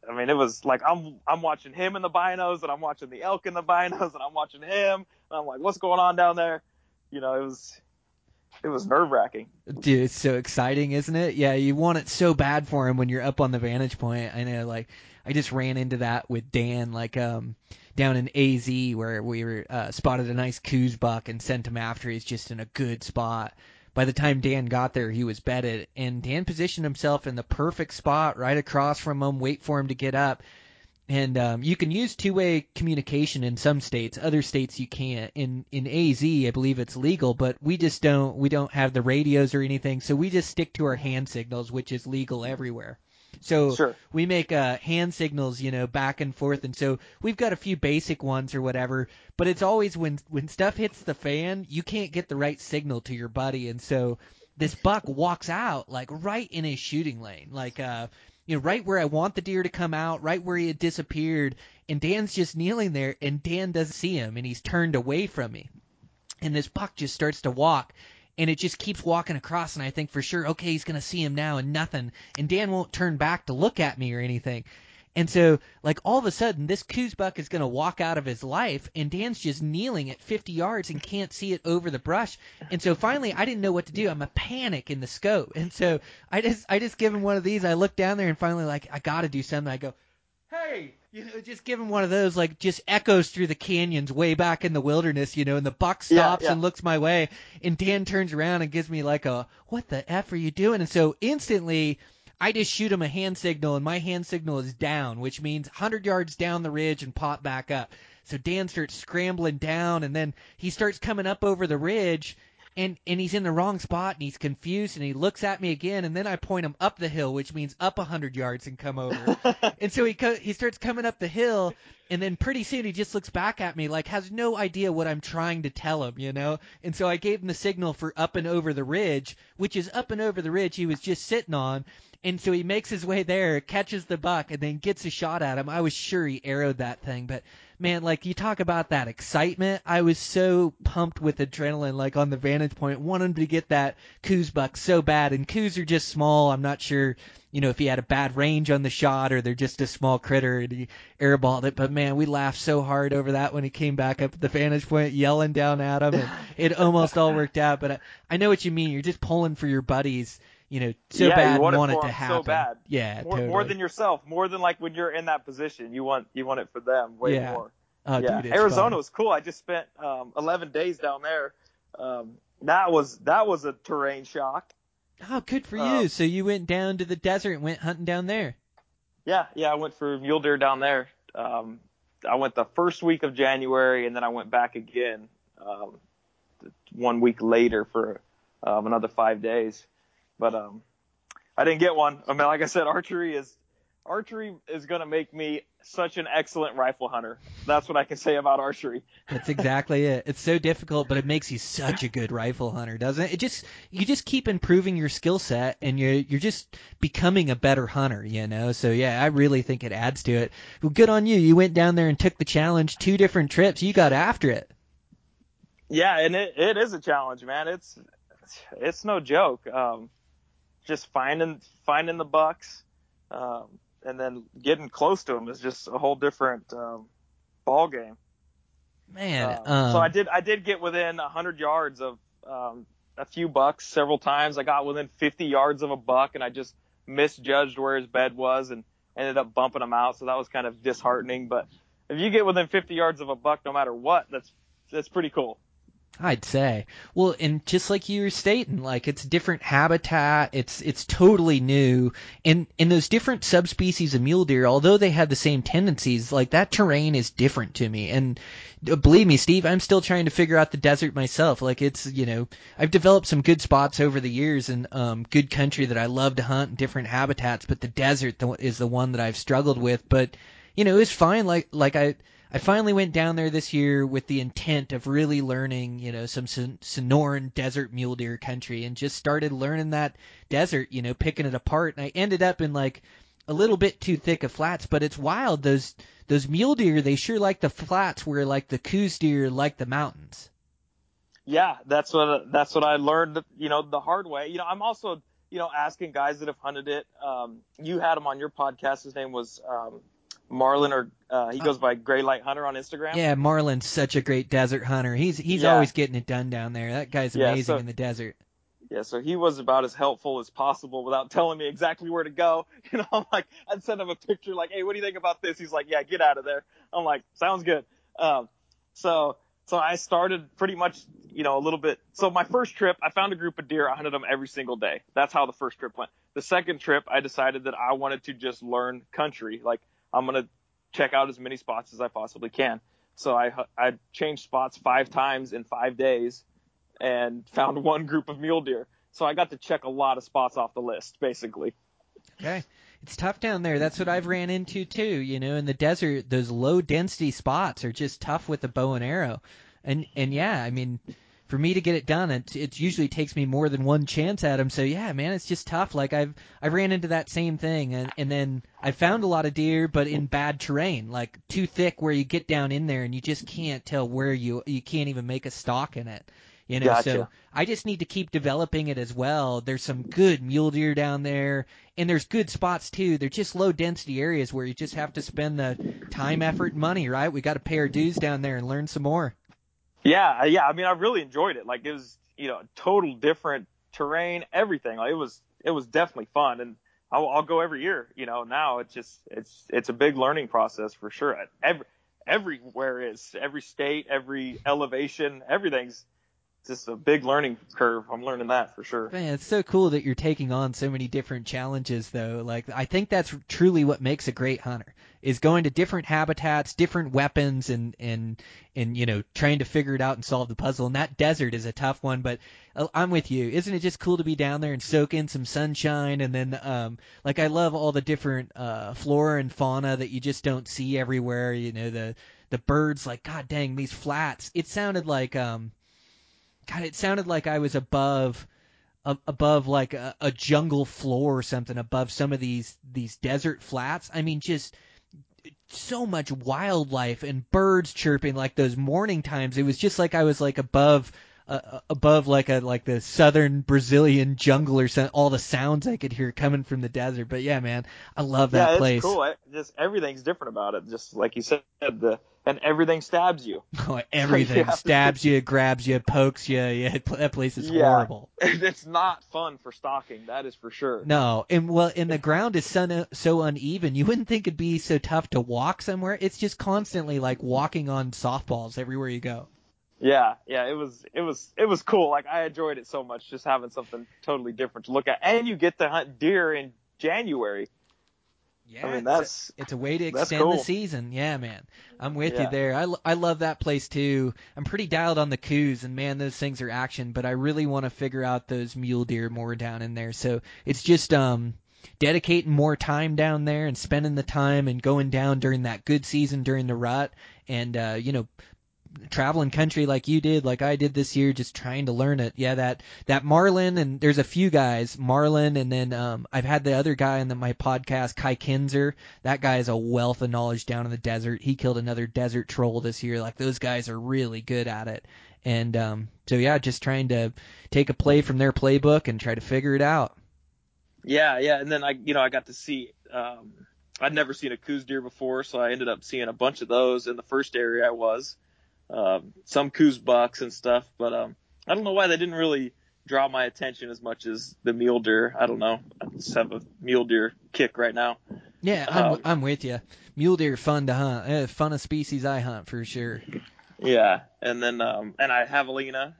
I mean, it was like I'm I'm watching him in the binos, and I'm watching the elk in the binos, and I'm watching him, and I'm like, what's going on down there? You know, it was it was nerve wracking. Dude, it's so exciting, isn't it? Yeah, you want it so bad for him when you're up on the vantage point. I know, like, I just ran into that with Dan, like, um, down in AZ where we were uh, spotted a nice Coues buck and sent him after. He's just in a good spot. By the time Dan got there, he was bedded, and Dan positioned himself in the perfect spot right across from him, wait for him to get up. And um, you can use two-way communication in some states. Other states you can't. In in AZ, I believe it's legal, but we just don't. We don't have the radios or anything, so we just stick to our hand signals, which is legal everywhere. So Sure. we make uh, hand signals, you know, back and forth, and so we've got a few basic ones or whatever. But it's always when when stuff hits the fan, you can't get the right signal to your buddy, and so this buck walks out like right in his shooting lane, like uh, you know, right where I want the deer to come out, right where he had disappeared, and Dan's just kneeling there, and Dan doesn't see him, and he's turned away from me, and this buck just starts to walk. And it just keeps walking across, and I think for sure, okay, he's gonna see him now, and nothing. And Dan won't turn back to look at me or anything. And so, like, all of a sudden, this Coues buck is going to walk out of his life, and Dan's just kneeling at 50 yards and can't see it over the brush. And so finally, I didn't know what to do. I'm a panic in the scope. And so I just, I just give him one of these. I look down there and finally, like, I got to do something. I go, hey, you know, just give him one of those, like, just echoes through the canyons way back in the wilderness, you know, and the buck Yeah, stops yeah. and looks my way. And Dan turns around and gives me, like, a, what the F are you doing? And so instantly, I just shoot him a hand signal, and my hand signal is down, which means 100 yards down the ridge and pop back up. So Dan starts scrambling down, and then he starts coming up over the ridge, and and he's in the wrong spot, and he's confused, and he looks at me again, and then I point him up the hill, which means up a 100 yards and come over. <laughs> and so he co- he starts coming up the hill, and then pretty soon he just looks back at me like has no idea what I'm trying to tell him, you know. And so I gave him the signal for up and over the ridge, which is up and over the ridge he was just sitting on. And so he makes his way there, catches the buck, and then gets a shot at him. I was sure he arrowed that thing, but man, like you talk about that excitement. I was so pumped with adrenaline, like on the vantage point, wanting to get that Coues buck so bad. And Coues are just small. I'm not sure, you know, if he had a bad range on the shot or they're just a small critter and he airballed it. But man, we laughed so hard over that when he came back up at the vantage point, yelling down at him, and it almost all worked out. But I, I know what you mean. You're just pulling for your buddies you know, so Yeah, you bad want and it it to 'em so happen. bad. Yeah, more, totally. more than yourself, more than like when you're in that position. You want you want it for them way Yeah. more. oh, yeah, dude, Arizona fun. was cool. I just spent um, 11 days down there. Um, that was that was a terrain shock. Oh, good for um, you. So you went down to the desert and went hunting down there. Yeah, yeah, I went for mule deer down there. Um, I went the first week of January, and then I went back again um, one week later for um, another five days. But um, I didn't get one. I mean, like I said, archery is archery is going to make me such an excellent rifle hunter. That's what I can say about archery. That's exactly it. It's so difficult, but it makes you such a good rifle hunter, doesn't it? It just you just keep improving your skill set, and you're you're just becoming a better hunter, you know. So yeah, I really think it adds to it. Well, good on you. You went down there and took the challenge, two different trips. You got after it. Yeah, and it, it is a challenge, man. It's it's no joke. Um, just finding finding the bucks, um, and then getting close to them is just a whole different um, ball game. Man, Um, um, so I did I did get within a hundred yards of um, a few bucks several times. I got within 50 yards of a buck, and I just misjudged where his bed was and ended up bumping him out. So that was kind of disheartening. But if you get within 50 yards of a buck, no matter what, that's that's pretty cool. I'd say. Well, and just like you were stating, like it's different habitat, it's it's totally new. And and those different subspecies of mule deer, although they have the same tendencies, like that terrain is different to me. And uh, believe me, Steve, I'm still trying to figure out the desert myself. Like it's, you know, I've developed some good spots over the years and um good country that I love to hunt different habitats, but the desert is the one that I've struggled with, but you know, it's fine like like I I finally went down there this year with the intent of really learning, you know, some Son- Sonoran desert mule deer country and just started learning that desert, you know, picking it apart. And I ended up in like a little bit too thick of flats, but it's wild. Those those mule deer, they sure like the flats where like the Coues deer like the mountains. Yeah, that's what that's what I learned, you know, the hard way. You know, I'm also, you know, asking guys that have hunted it. Um, you had him on your podcast. His name was um, Marlon, or uh, he goes by Gray Light Hunter on Instagram. Yeah, Marlin's such a great desert hunter. He's he's Yeah. always getting it done down there. That guy's Yeah, amazing so- in the desert. Yeah, so he was about as helpful as possible without telling me exactly where to go. <laughs> You know, I'm like, I'd send him a picture like, hey, what do you think about this? He's like, yeah, get out of there. I'm like, sounds good. Um, so, so I started pretty much, you know, a little bit. So my first trip, I found a group of deer. I hunted them every single day. That's how the first trip went. The second trip, I decided that I wanted to just learn country. Like, I'm to check out as many spots as I possibly can. So I, I changed spots five times in five days and found <laughs> one group of mule deer. So I got to check a lot of spots off the list, basically. Okay. It's tough down there. That's what I've ran into too. You know, in the desert, those low density spots are just tough with the bow and arrow. And and yeah, I mean, for me to get it done, it it usually takes me more than one chance at them. So yeah, man, it's just tough. Like I've I ran into that same thing, and and then I found a lot of deer, but in bad terrain, like too thick, where you get down in there and you just can't tell where you you can't even make a stalk in it. You know, so I just need to keep developing it as well. There's some good mule deer down there, and there's good spots too. They're just low density areas where you just have to spend the time, effort, and money, right? We got to pay our dues down there and learn some more. Yeah, yeah. I mean, I really enjoyed it. Like it was, you know, a total different terrain, everything. Like it was, it was definitely fun, and I'll, I'll go every year. You know, now it's just, it's, it's a big learning process for sure. Every, everywhere is, every state, every elevation, everything's just a big learning curve. I'm learning that for sure. Man, it's so cool that you're taking on so many different challenges though. Like I think that's truly what makes a great hunter is going to different habitats, different weapons and and and you know, trying to figure it out and solve the puzzle. And that desert is a tough one, but uh, I'm with you. Isn't it just cool to be down there and soak in some sunshine and then um like I love all the different uh flora and fauna that you just don't see everywhere, you know, the the birds like god dang these flats. It sounded like um God, it sounded like I was above above like a, a jungle floor or something above some of these these desert flats. I mean, just so much wildlife and birds chirping like those morning times. It was just like I was like above uh, above like a like the southern Brazilian jungle or something. All the sounds I could hear coming from the desert. But yeah, man, I love that yeah, place. it's cool. It, just everything's different about it. Just like you said, the and everything stabs you. <laughs> Oh, everything <laughs> to- stabs you, grabs you, pokes you. Yeah, that place is Yeah. horrible. <laughs> it's not fun for stalking. That is for sure. No, and well, and the ground is so, so uneven. You wouldn't think it'd be so tough to walk somewhere. It's just constantly like walking on softballs everywhere you go. Yeah, yeah, it was it was it was cool. Like I enjoyed it so much just having something totally different to look at. And you get to hunt deer in January. Yeah, I mean it's a- that's It's a way to That's extend the season. Yeah, man. I'm with you there. I, I love that place too. I'm pretty dialed on the Coues, and man, those things are action. But I really want to figure out those mule deer more down in there. So it's just um dedicating more time down there and spending the time and going down during that good season during the rut, and uh, you know traveling country like you did, like I did this year, just trying to learn it. Yeah, that that Marlin and there's a few guys, Marlin, and then um, I've had the other guy on the, my podcast, Kai Kinzer. That guy is a wealth of knowledge down in the desert. He killed another desert troll this year. Like those guys are really good at it. And um, so yeah, just trying to take a play from their playbook and try to figure it out. Yeah, yeah, and then I, you know, I got to see. Um, I'd never seen a Coues deer before, so I ended up seeing a bunch of those in the first area I was. Um, some Coues bucks and stuff, but um, I don't know why they didn't really draw my attention as much as the mule deer. I don't know. I just have a mule deer kick right now. Yeah, I'm, Um, I'm with you. Mule deer fun to hunt. Eh, fun of species I hunt for sure. Yeah, and then um, and I javelina,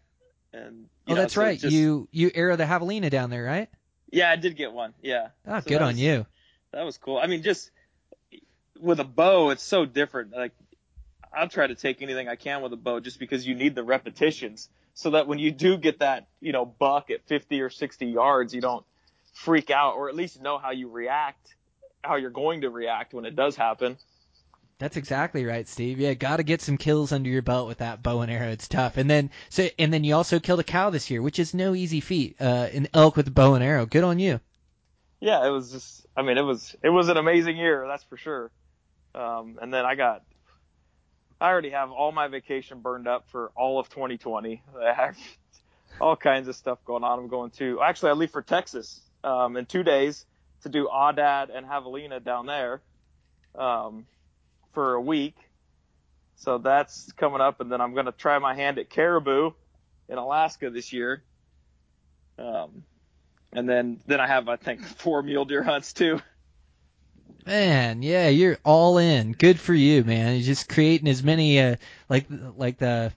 and you Oh, know, that's so right. just- You you arrow the javelina down there, right? Yeah, I did get one. Yeah. Oh, So good on was- you. That was cool. I mean, just with a bow, it's so different. Like, I'll try to take anything I can with a bow just because you need the repetitions so that when you do get that, you know, buck at 50 or 60 yards, you don't freak out or at least know how you react, how you're going to react when it does happen. That's exactly right, Steve. Yeah, got to get some kills under your belt with that bow and arrow. It's tough. And then so and then you also killed a cow this year, which is no easy feat. Uh, an elk with a bow and arrow. Good on you. yeah, it was just, I mean, it was, it was an amazing year, that's for sure. Um, and then I got, I already have all my vacation burned up for all of 2020. <laughs> I have all kinds of stuff going on. I'm going to, actually, I leave for Texas, um, in two days to do Aoudad and Javelina down there, um, for a week. So that's coming up. And then I'm going to try my hand at caribou in Alaska this year. Um, and then, then I have, I think, four mule deer hunts too. <laughs> Man, yeah, you're all in. Good for you, man. You're just creating as many uh, like like the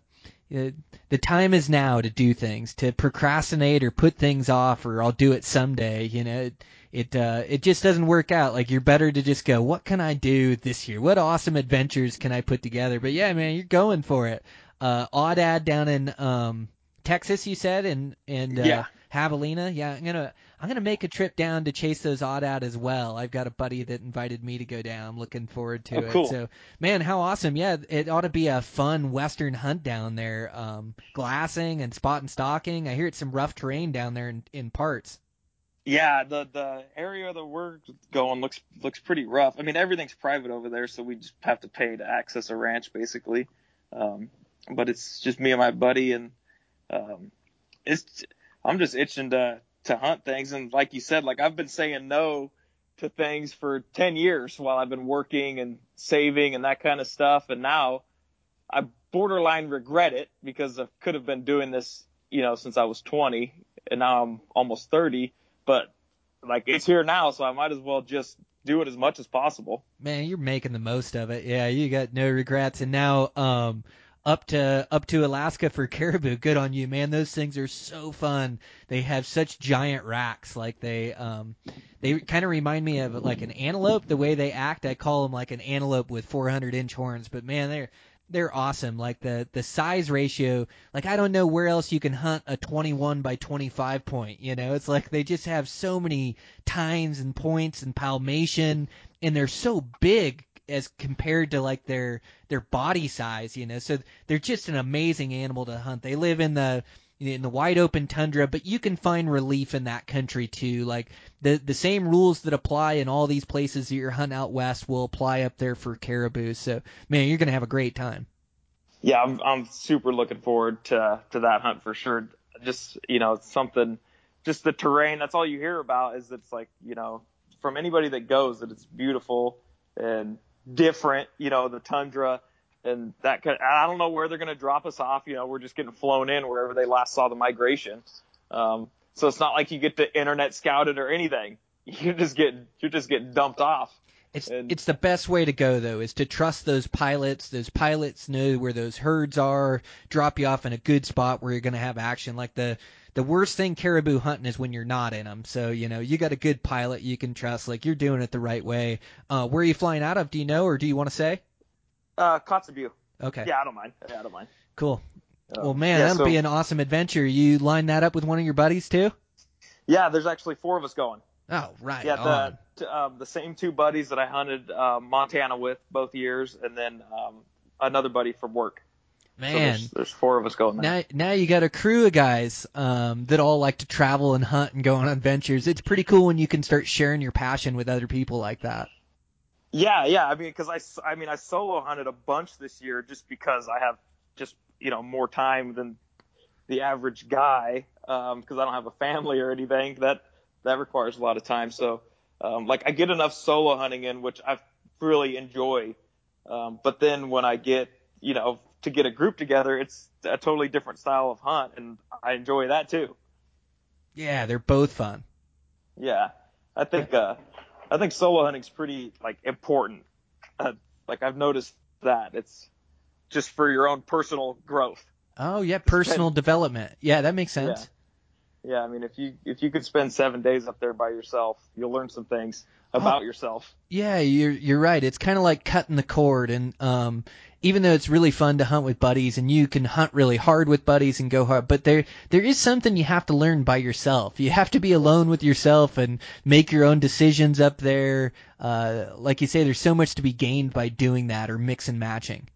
uh, the time is now to do things, to procrastinate or put things off, or I'll do it someday. You know, it it uh, it just doesn't work out. Like you're better to just go. What can I do this year? What awesome adventures can I put together? But yeah, man, you're going for it. Uh, Aoudad down in um Texas, you said, and and uh, Yeah. Javelina. Yeah, I'm gonna I'm gonna make a trip down to chase those aoudad as well. I've got a buddy that invited me to go down. I'm looking forward to Oh, it. cool. So, man, how awesome! Yeah, it ought to be a fun western hunt down there. Um, glassing and spot and stalking. I hear it's some rough terrain down there in, in parts. Yeah, the the area that we're going looks looks pretty rough. I mean, everything's private over there, so we just have to pay to access a ranch, basically. Um, but it's just me and my buddy, and um, it's I'm just itching to to hunt things. And like you said, like I've been saying no to things for ten years while I've been working and saving and that kind of stuff, and now I borderline regret it because I could have been doing this, you know, since I was 20, and now I'm almost 30 but like it's here now, so I might as well just do it as much as possible. Man, you're making the most of it. Yeah, you got no regrets. And now, um, up to up to Alaska for <laughs> caribou. Good on you, man. Those things are so fun. They have such giant racks. Like they um they kind of remind me of like an antelope. The way they act, I call them like an antelope with 400 inch horns. But man, they're they're awesome. Like the the size ratio. Like I don't know where else you can hunt a 21 by 25 point. You know, it's like they just have so many tines and points and palmation, and they're so big as compared to like their their body size. You know, so they're just an amazing animal to hunt. They live in the in the wide open tundra, but you can find relief in that country too. Like the the same rules that apply in all these places that you're hunting out west will apply up there for caribou. So man, you're gonna have a great time. Yeah, I'm I'm super looking forward to to that hunt for sure. Just you know, something just the terrain, that's all you hear about is it's like, you know, from anybody that goes that it's beautiful and different, you know, the tundra and that could, I don't know where they're going to drop us off. You know, we're just getting flown in wherever they last saw the migration. Um, so it's not like you get to internet scouted or anything. <laughs> You're just getting, you're just getting dumped off. It's And- it's the best way to go though, is to trust those pilots. Those pilots know where those herds are, drop you off in a good spot where you're going to have action. Like the the worst thing caribou hunting is when you're not in them. So you know you got a good pilot you can trust. Like you're doing it the right way. Uh, where are you flying out of? Do you know, or do you want to say? Uh, Kotzebue. Okay, Yeah, I don't mind. Yeah, I don't mind. cool. Um, Well, man, yeah, that'll so- be an awesome adventure. You line that up with one of your buddies too? Yeah, there's actually four of us going. Oh, right. Yeah, the t- um, the same two buddies that I hunted uh, Montana with both years, and then um, another buddy from work. So man. there's, there's four of us going there. Now, now you got a crew of guys um, that all like to travel and hunt and go on adventures. It's pretty cool when you can start sharing your passion with other people like that. Yeah, yeah. I mean, because I, I mean, I solo hunted a bunch this year just because I have just you know more time than the average guy because I don't have a family or anything that that requires a lot of time. So um, like I get enough solo hunting in, which I really enjoy. Um, but then when I get you know to get a group together, it's a totally different style of hunt, and I enjoy that too. Yeah, they're both fun. Yeah, I think uh, I think solo hunting's pretty like important. Uh, like I've noticed that it's just for your own personal growth. Oh yeah, personal development. Yeah, that makes sense. Yeah, I mean if you if you could spend seven days up there by yourself, you'll learn some things about yourself. Yeah, you're you're right. It's kind of like cutting the cord, and um, even though it's really fun to hunt with buddies, and you can hunt really hard with buddies and go hard, but there there is something you have to learn by yourself. You have to be alone with yourself and make your own decisions up there. Uh, like you say, there's so much to be gained by doing that or mix and matching.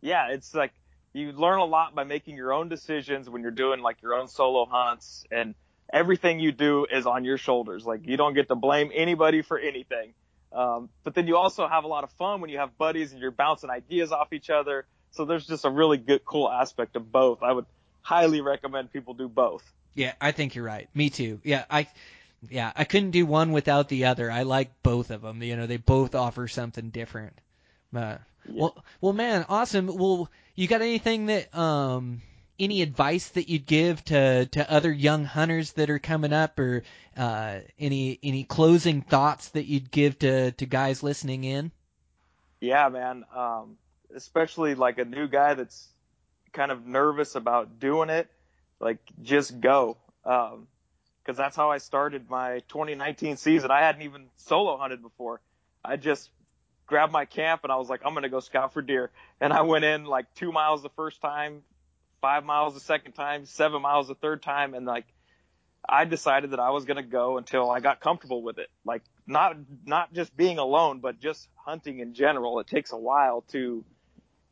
Yeah, it's like you learn a lot by making your own decisions when you're doing like your own solo hunts and everything you do is on your shoulders. Like you don't get to blame anybody for anything. Um, but then you also have a lot of fun when you have buddies and you're bouncing ideas off each other. So there's just a really good, cool aspect of both. I would highly recommend people do both. Yeah, I think you're right. Me too. Yeah, I yeah, I couldn't do one without the other. I like both of them. You know, they both offer something different. Well, well, man, awesome. Well, you got anything that um any advice that you'd give to to other young hunters that are coming up or uh any any closing thoughts that you'd give to to guys listening in? Yeah, man. Um, especially like a new guy that's kind of nervous about doing it. Like just go. Um, cause that's how I started my 2019 season. I hadn't even solo hunted before. I just grabbed my camp and I was like, I'm going to go scout for deer. And I went in like two miles the first time, five miles the second time, seven miles the third time. And like, I decided that I was going to go until I got comfortable with it. Like not, not just being alone, but just hunting in general. It takes a while to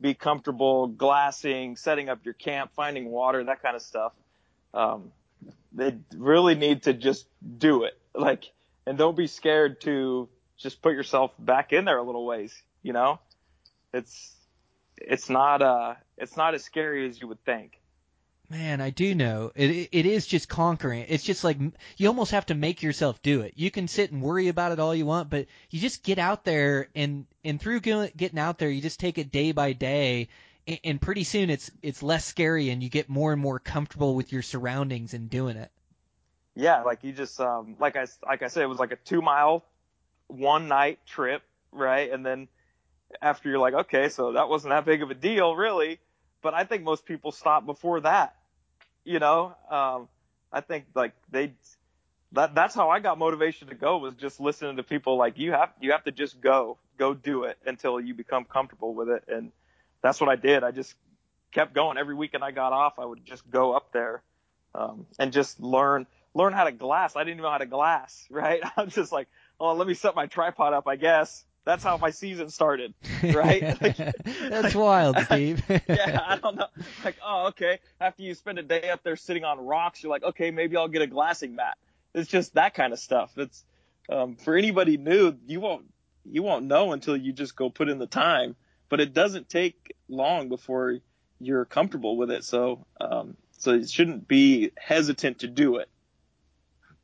be comfortable glassing, setting up your camp, finding water, that kind of stuff. Um, they really need to just do it. Like, and don't be scared to just put yourself back in there a little ways, you know? It's, it's not, uh, it's not as scary as you would think. Man, I do know. It it is just conquering. It's just like you almost have to make yourself do it. You can sit and worry about it all you want, but you just get out there and and through getting out there, you just take it day by day, and, and pretty soon it's it's less scary and you get more and more comfortable with your surroundings and doing it. yeah, like you just um like I like I said, it was like a two mile, one night trip, right? And then after you're like, okay, so that wasn't that big of a deal, really. But I think most people stop before that. You know, um, I think like they that that's how I got motivation to go was just listening to people like you have you have to just go go do it until you become comfortable with it and that's what I did. I just kept going every weekend I got off. I would just go up there um, and just learn learn how to glass. I didn't even know how to glass, <laughs> right? I'm just like, oh, let me set my tripod up, I guess. That's how my season started, right? <laughs> Like, That's wild, Steve. <laughs> yeah, I don't know. Like, oh, okay. After you spend a day up there sitting on rocks, you're like, okay, maybe I'll get a glassing mat. It's just that kind of stuff. It's um, for anybody new, you won't you won't know until you just go put in the time. but it doesn't take long before you're comfortable with it. So, um, so you shouldn't be hesitant to do it.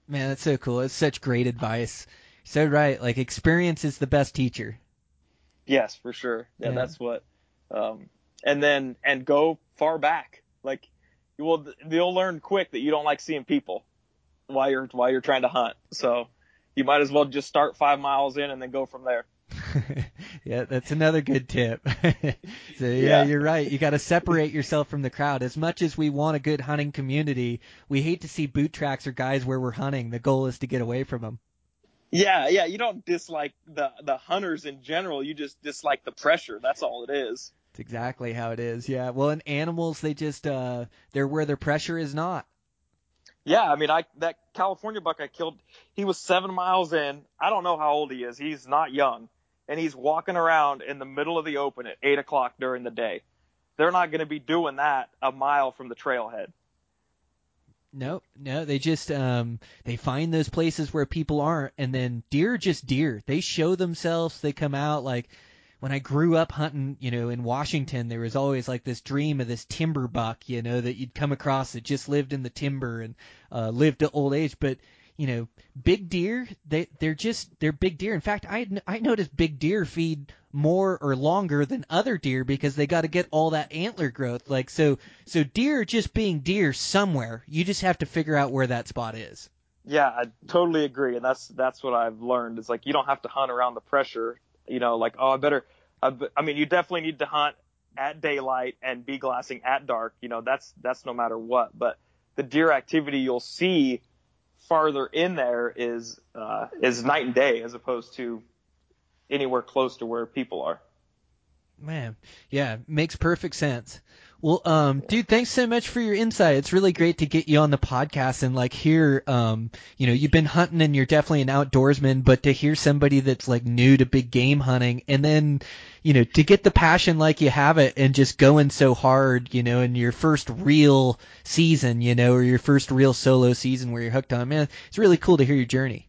Man, that's so cool. It's such great advice. So right, like experience is the best teacher. Yes, for sure. Yeah, Yeah. that's what. Um, and then and go far back. Like, you will you'll learn quick that you don't like seeing people while you're while you're trying to hunt. So you might as well just start five miles in and then go from there. <laughs> yeah, that's another good tip. <laughs> so yeah, Yeah. you're right. You got to separate yourself from the crowd. As much as we want a good hunting community, we hate to see boot tracks or guys where we're hunting. The goal is to get away from them. Yeah, yeah. You don't dislike the the hunters in general. You just dislike the pressure. That's all it is. It's exactly how it is. Yeah. Well, in animals, they just uh, they're where their pressure is not. Yeah, I mean, I that California buck I killed, he was seven miles in. I don't know how old he is. He's not young, and he's walking around in the middle of the open at eight o'clock during the day. They're not going to be doing that a mile from the trailhead. No, no, they just um they find those places where people aren't and then deer just deer. They show themselves, they come out like when I grew up hunting, you know, in Washington, there was always like this dream of this timber buck, you know, that you'd come across that just lived in the timber and uh lived to old age, but you know, big deer, they they're just they're big deer. In fact, I I noticed big deer feed more or longer than other deer because they got to get all that antler growth. Like so so deer just being deer somewhere. You just have to figure out where that spot is. Yeah, I totally agree, and that's that's what I've learned. Is like you don't have to hunt around the pressure. You know, like oh, I better. I, I mean, you definitely need to hunt at daylight and be glassing at dark. You know, that's that's no matter what. But the deer activity you'll see farther in there is uh, is night and day as opposed to anywhere close to where people are. Man, yeah, makes perfect sense. Well, um, dude, thanks so much for your insight. It's really great to get you on the podcast and like hear, um, you know, you've been hunting and you're definitely an outdoorsman, but to hear somebody that's like new to big game hunting and then, you know, to get the passion like you have it and just going so hard, you know, in your first real season, you know, or your first real solo season where you're hooked on, man, it's really cool to hear your journey.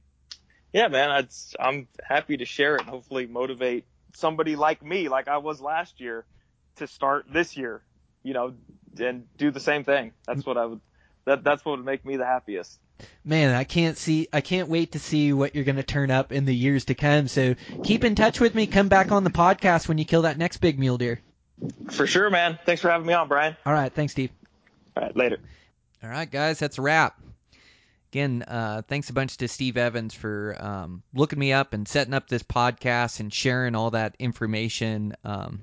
Yeah, man, it's, I'm happy to share it and hopefully motivate somebody like me, like I was last year, to start this year. You know, and do the same thing. That's what I would. That that's what would make me the happiest. Man, I can't see I can't wait to see what you're going to turn up in the years to come. So, keep in touch with me. Come back on the podcast when you kill that next big mule deer. For sure, man. Thanks for having me on, Brian. All right, thanks, Steve. All right, later. All right, guys, that's a wrap. Again, uh, thanks a bunch to Steve Evans for um, looking me up and setting up this podcast and sharing all that information. Um,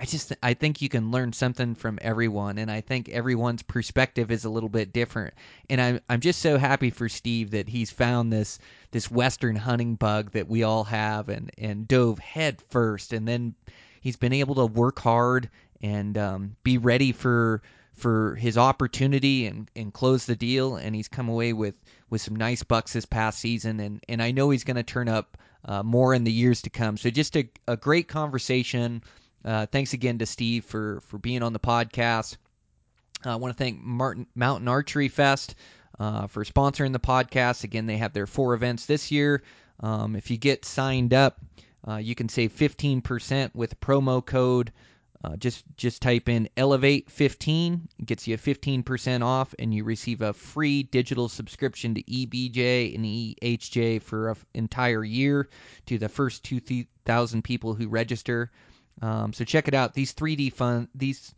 I just I think you can learn something from everyone, and I think everyone's perspective is a little bit different. And I'm I'm just so happy for Steve that he's found this this western hunting bug that we all have, and and dove head first, and then he's been able to work hard and um, be ready for for his opportunity and, and close the deal and he's come away with, with some nice bucks this past season and, and I know he's going to turn up uh, more in the years to come. So just a, a great conversation. Uh, thanks again to Steve for, for being on the podcast. Uh, I want to thank Martin Mountain Archery Fest uh, for sponsoring the podcast. Again, they have their four events this year. Um, if you get signed up, uh, you can save 15% with promo code uh, just just type in Elevate 15, it gets you 15% off, and you receive a free digital subscription to EBJ and EHJ for an entire year to the first 2,000 people who register. Um, so check it out. These 3D fun these.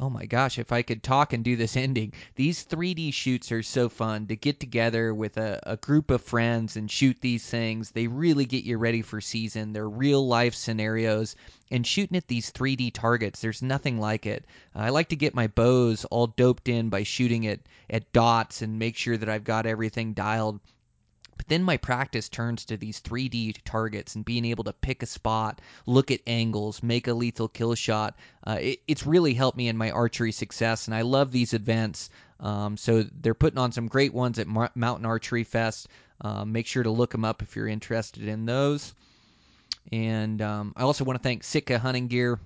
Oh my gosh, if I could talk and do this <laughs> ending. These 3D shoots are so fun to get together with a, a group of friends and shoot these things. They really get you ready for season. They're real life scenarios. And shooting at these 3D targets, there's nothing like it. I like to get my bows all doped in by shooting at, at dots and make sure that I've got everything dialed but then my practice turns to these 3D targets and being able to pick a spot, look at angles, make a lethal kill shot. Uh, it, it's really helped me in my archery success, and I love these events. Um, so they're putting on some great ones at Mar- Mountain Archery Fest. Um, make sure to look them up if you're interested in those. And um, I also want to thank Sitka Hunting Gear.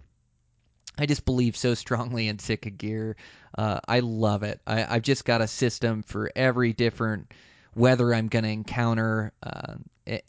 I just believe so strongly in Sitka gear. Uh, I love it. I, I've just got a system for every different weather I'm going to encounter, uh,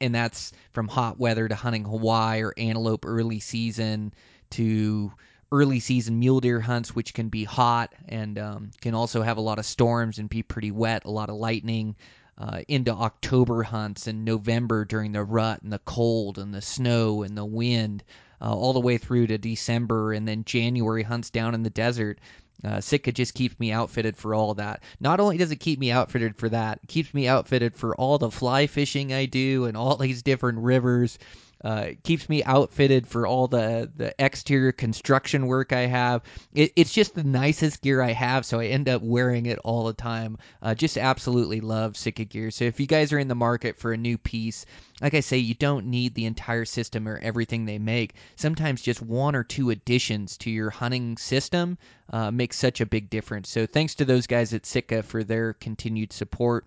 and that's from hot weather to hunting Hawaii or antelope early season to early season mule deer hunts, which can be hot and um, can also have a lot of storms and be pretty wet, a lot of lightning. Uh, into October hunts and November during the rut and the cold and the snow and the wind, uh, all the way through to December and then January hunts down in the desert. Uh, Sitka just keeps me outfitted for all that. Not only does it keep me outfitted for that, it keeps me outfitted for all the fly fishing I do and all these different rivers uh, keeps me outfitted for all the, the exterior construction work I have. It, it's just the nicest gear I have, so I end up wearing it all the time. Uh, just absolutely love Sitka gear. So if you guys are in the market for a new piece, like I say, you don't need the entire system or everything they make. Sometimes just one or two additions to your hunting system uh, makes such a big difference. So thanks to those guys at Sitka for their continued support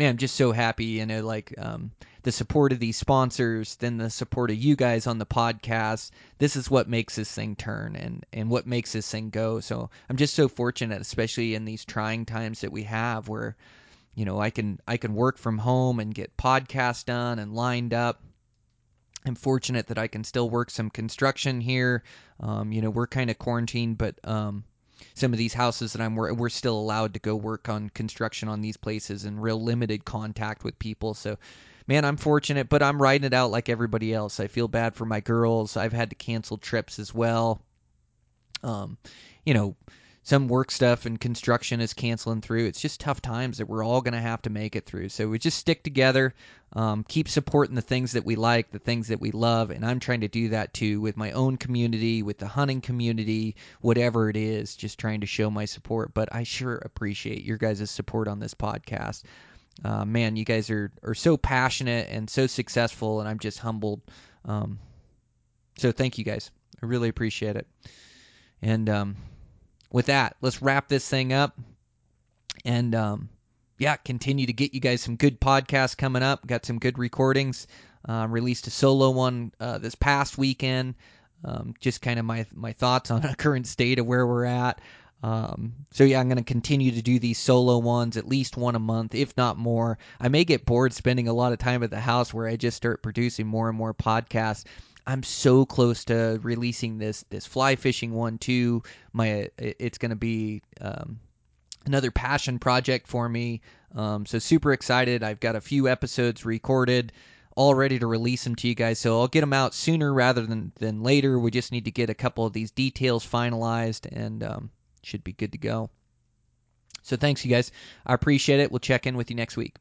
man, I'm just so happy, you know, like um, the support of these sponsors, then the support of you guys on the podcast. This is what makes this thing turn and and what makes this thing go. So I'm just so fortunate, especially in these trying times that we have, where you know I can I can work from home and get podcasts done and lined up. I'm fortunate that I can still work some construction here. Um, you know, we're kind of quarantined, but um, some of these houses that I'm we're, we're still allowed to go work on construction on these places and real limited contact with people. So, man, I'm fortunate, but I'm riding it out like everybody else. I feel bad for my girls. I've had to cancel trips as well. Um, you know, some work stuff and construction is canceling through. It's just tough times that we're all going to have to make it through. So we just stick together, um, keep supporting the things that we like, the things that we love, and I'm trying to do that too with my own community, with the hunting community, whatever it is. Just trying to show my support. But I sure appreciate your guys' support on this podcast. Uh, man, you guys are are so passionate and so successful, and I'm just humbled. Um, so thank you guys. I really appreciate it. And um, with that, let's wrap this thing up. And um, yeah, continue to get you guys some good podcasts coming up. Got some good recordings. Uh, released a solo one uh, this past weekend. Um, just kind of my my thoughts on <laughs> a current state of where we're at. Um, so yeah, I'm going to continue to do these solo ones, at least one a month, if not more. I may get bored spending a lot of time at the house where I just start producing more and more podcasts. I'm so close to releasing this this fly fishing one too. My it's going to be um, another passion project for me. Um, so super excited. I've got a few episodes recorded, all ready to release them to you guys. So I'll get them out sooner rather than than later. We just need to get a couple of these details finalized and um, should be good to go. So thanks, you guys. I appreciate it. We'll check in with you next week.